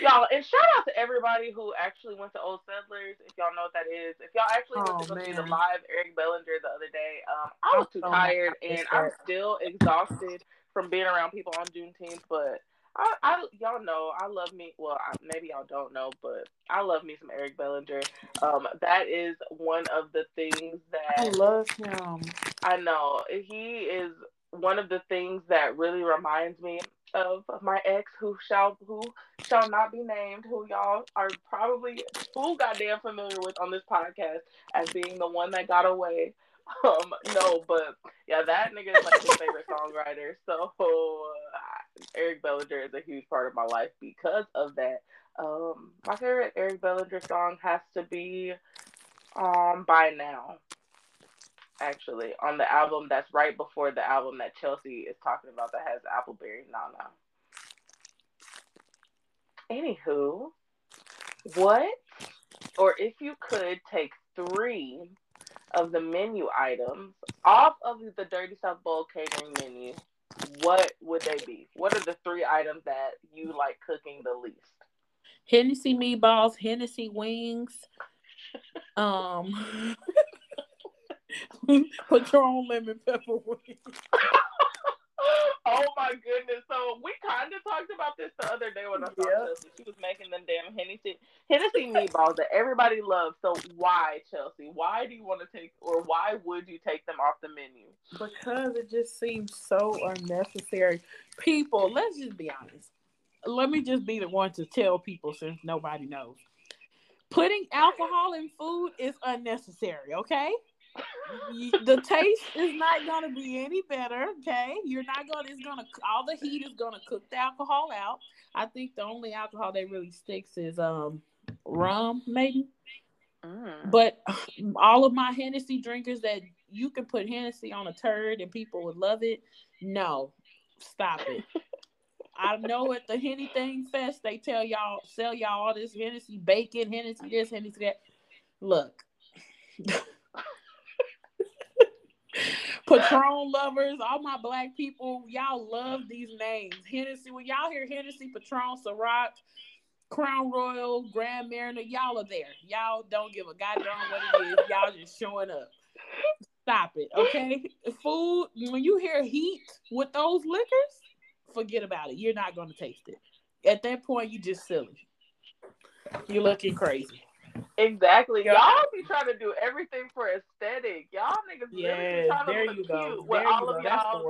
y'all, and shout out to everybody who actually went to Old Settlers. If y'all know what that is, if y'all actually went Oh, to go see the live Eric Bellinger the other day, um, I was too so tired and I'm still exhausted from being around people on Juneteenth. But I, I y'all know I love me. Well, I, maybe y'all don't know, but I love me some Eric Bellinger. Um, that is one of the things that I love him. I know he is one of the things that really reminds me of my ex, who shall who shall not be named, who y'all are probably too goddamn familiar with on this podcast as being the one that got away. Um, no, but yeah, that nigga is like his favorite songwriter. So uh, Eric Bellinger is a huge part of my life because of that. Um, my favorite Eric Bellinger song has to be um by now actually on the album that's right before the album that Chelsea is talking about that has Appleberry Nana. Anywho, what or if you could take three of the menu items off of the Dirty South Bowl catering menu, what would they be? What are the three items that you like cooking the least? Hennessy meatballs, Hennessy wings. Um, Patron lemon pepper wings. oh my goodness! So we kind of talked about this the other day when I saw. Chelsea. She was making them damn Hennessy Hennessy meatballs that everybody loves. So why, Chelsea? Why do you want to take, or why would you take them off the menu? Because it just seems so unnecessary. People, let's just be honest. Let me just be the one to tell people since nobody knows. Putting alcohol in food is unnecessary, okay? The taste is not going to be any better, okay? You're not going to, it's going to, all the heat is going to cook the alcohol out. I think the only alcohol that really sticks is um rum, maybe. Mm. But all of my Hennessy drinkers that you can put Hennessy on a turd and people would love it. No, stop it. I know at the Henny Thing Fest they tell y'all sell y'all all this Hennessy bacon, Hennessy this, Hennessy that. Look. Patron lovers, all my black people, y'all love these names. Hennessy, when y'all hear Hennessy, Patron, Ciroc, Crown Royal, Grand Marnier, y'all are there. Y'all don't give a goddamn what it is. Y'all just showing up. Stop it, okay? Food, when you hear heat with those liquors, forget about it. You're not gonna taste it. At that point, you just silly. You're looking crazy. Exactly. Y'all be trying to do everything for aesthetic. Y'all niggas yes, really trying to there look you cute go. with there all of go. y'all.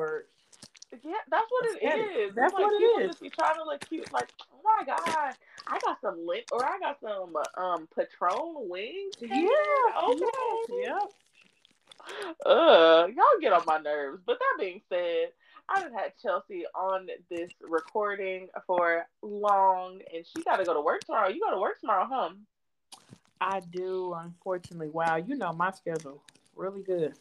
That's. Yeah, that's what it aesthetic. is. That's like what it is. just be trying to look cute. Like, oh my god, I got some lit, or I got some um Patron wings. Yeah. Okay. Yep. Uh, y'all get on my nerves. But that being said, I've had Chelsea on this recording for long, and she got to go to work tomorrow. You go to work tomorrow, huh? I do, unfortunately. Wow, you know my schedule really good.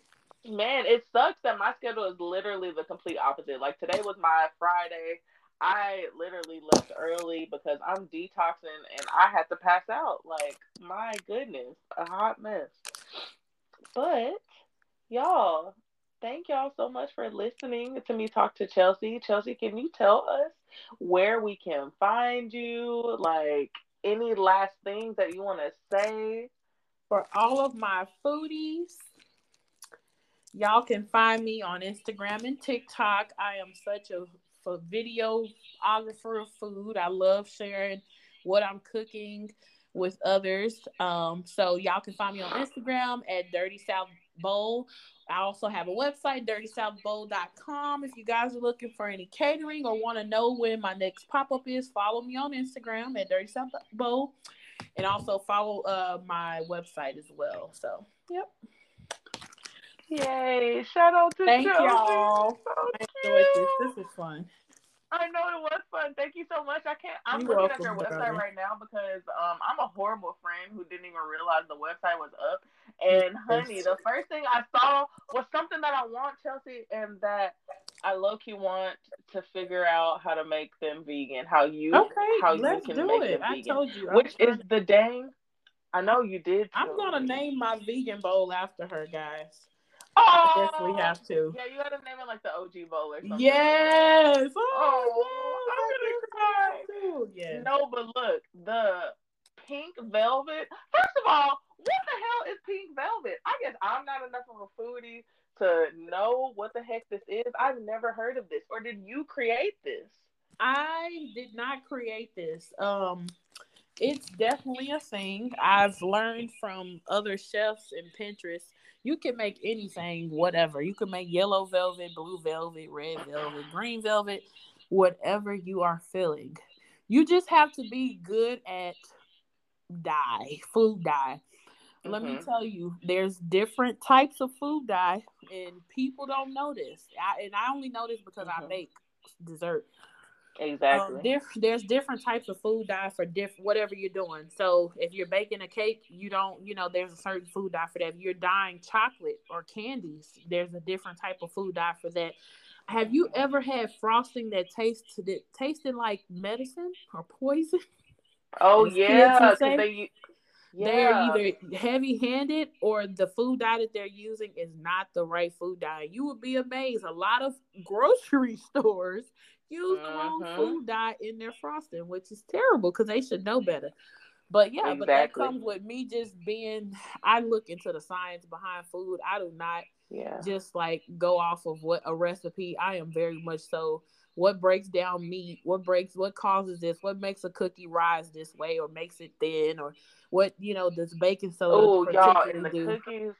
Man, it sucks that my schedule is literally the complete opposite. Like today was my Friday. I literally left early because I'm detoxing and I had to pass out. Like, my goodness, a hot mess. But y'all, thank y'all so much for listening to me talk to Chelsea. Chelsea, can you tell us where we can find you? Like any last things that you want to say? For all of my foodies, y'all can find me on Instagram and TikTok. I am such a, a videographer of food. I love sharing what I'm cooking with others. Um, so y'all can find me on Instagram at Dirty South Bowl. I also have a website, dirtysouthbowl.com. If you guys are looking for any catering or want to know when my next pop up is, follow me on Instagram at Dirty South Bowl and also follow uh, my website as well. So, yep. Yay! Shout out to Thank Chelsea. y'all. So I enjoyed this. This is fun. I know it was fun. Thank you so much. I can't. I'm You're looking at your website darling. right now because um I'm a horrible friend who didn't even realize the website was up. And honey, the first thing I saw was something that I want Chelsea and that I low key want to figure out how to make them vegan. How you Okay, how let's you can do make it. them I vegan. told you. I'm Which trying- is the dang. I know you did. I'm gonna me. name my vegan bowl after her, guys. Oh, I definitely have to. Yeah, you gotta name it like the OG bowl or something. Yes. Oh, oh yes, I'm gonna cry. Yes. No, but look, the pink velvet. First of all, what the hell is pink velvet? I guess I'm not enough of a foodie to know what the heck this is. I've never heard of this. Or did you create this? I did not create this. Um, it's definitely a thing. I've learned from other chefs and Pinterest. You can make anything, whatever. You can make yellow velvet, blue velvet, red velvet, green velvet, whatever you are feeling. You just have to be good at dye, food dye. Let me Mhm. tell you, there's different types of food dye, and people don't know this. I, and I only know this because I Mhm. make dessert. Exactly. Um, there, there's different types of food dye for different whatever you're doing. So if you're baking a cake, you don't, you know, there's a certain food dye for that. If you're dyeing chocolate or candies, there's a different type of food dye for that. Have you ever had frosting that tasted that tasted like medicine or poison? oh yeah, would because say, they. Yeah. They are either heavy handed or the food dye that they're using is not the right food dye. You would be amazed. A lot of grocery stores use the wrong Mhm. food dye in their frosting, which is terrible because they should know better. But yeah, but that comes with me just being I look into the science behind food. I do not Yeah. just like go off of what a recipe. I am very much so what breaks down meat, what breaks what causes this, what makes a cookie rise this way or makes it thin or what you know does baking soda Oh, y'all, and the do. cookies.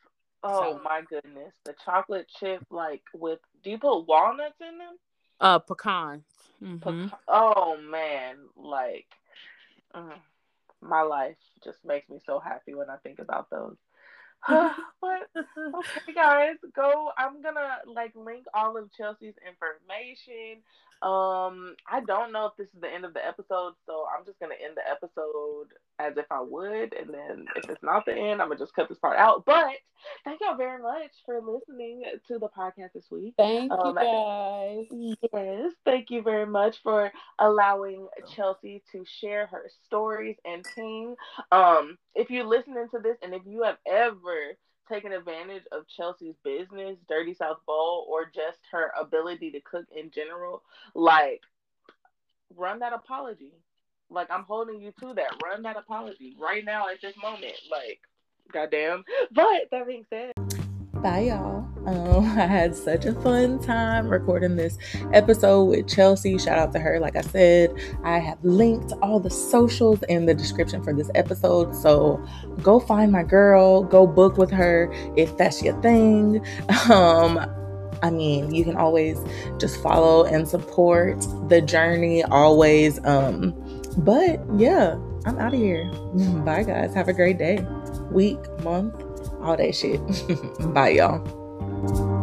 Oh So- my goodness, the chocolate chip like with. Do you put walnuts in them? Uh pecans. Mhm. Peca- Oh man, like mm, my life just makes me so happy when I think about those. but okay, guys, go. I'm gonna like link all of Chelsea's information. Um, I don't know if this is the end of the episode, so I'm just gonna end the episode as if I would, and then if it's not the end, I'm gonna just cut this part out. But thank y'all very much for listening to the podcast this week. Thank Um, you guys. Yes, thank you very much for allowing Chelsea to share her stories and King. Um, if you're listening to this and if you have ever taken advantage of Chelsea's business, Dirty South Bowl, or just her ability to cook in general, like run that apology. Like I'm holding you to that. Run that apology right now at this moment. Like, goddamn. But that being said. Bye, y'all. Um, I had such a fun time recording this episode with Chelsea. Shout out to her. Like I said, I have linked all the socials in the description for this episode. So go find my girl, go book with her if that's your thing. Um, I mean, you can always just follow and support the journey always. Um, but yeah, I'm out of here. Bye, guys. Have a great day, week, month all that shit. Bye, y'all.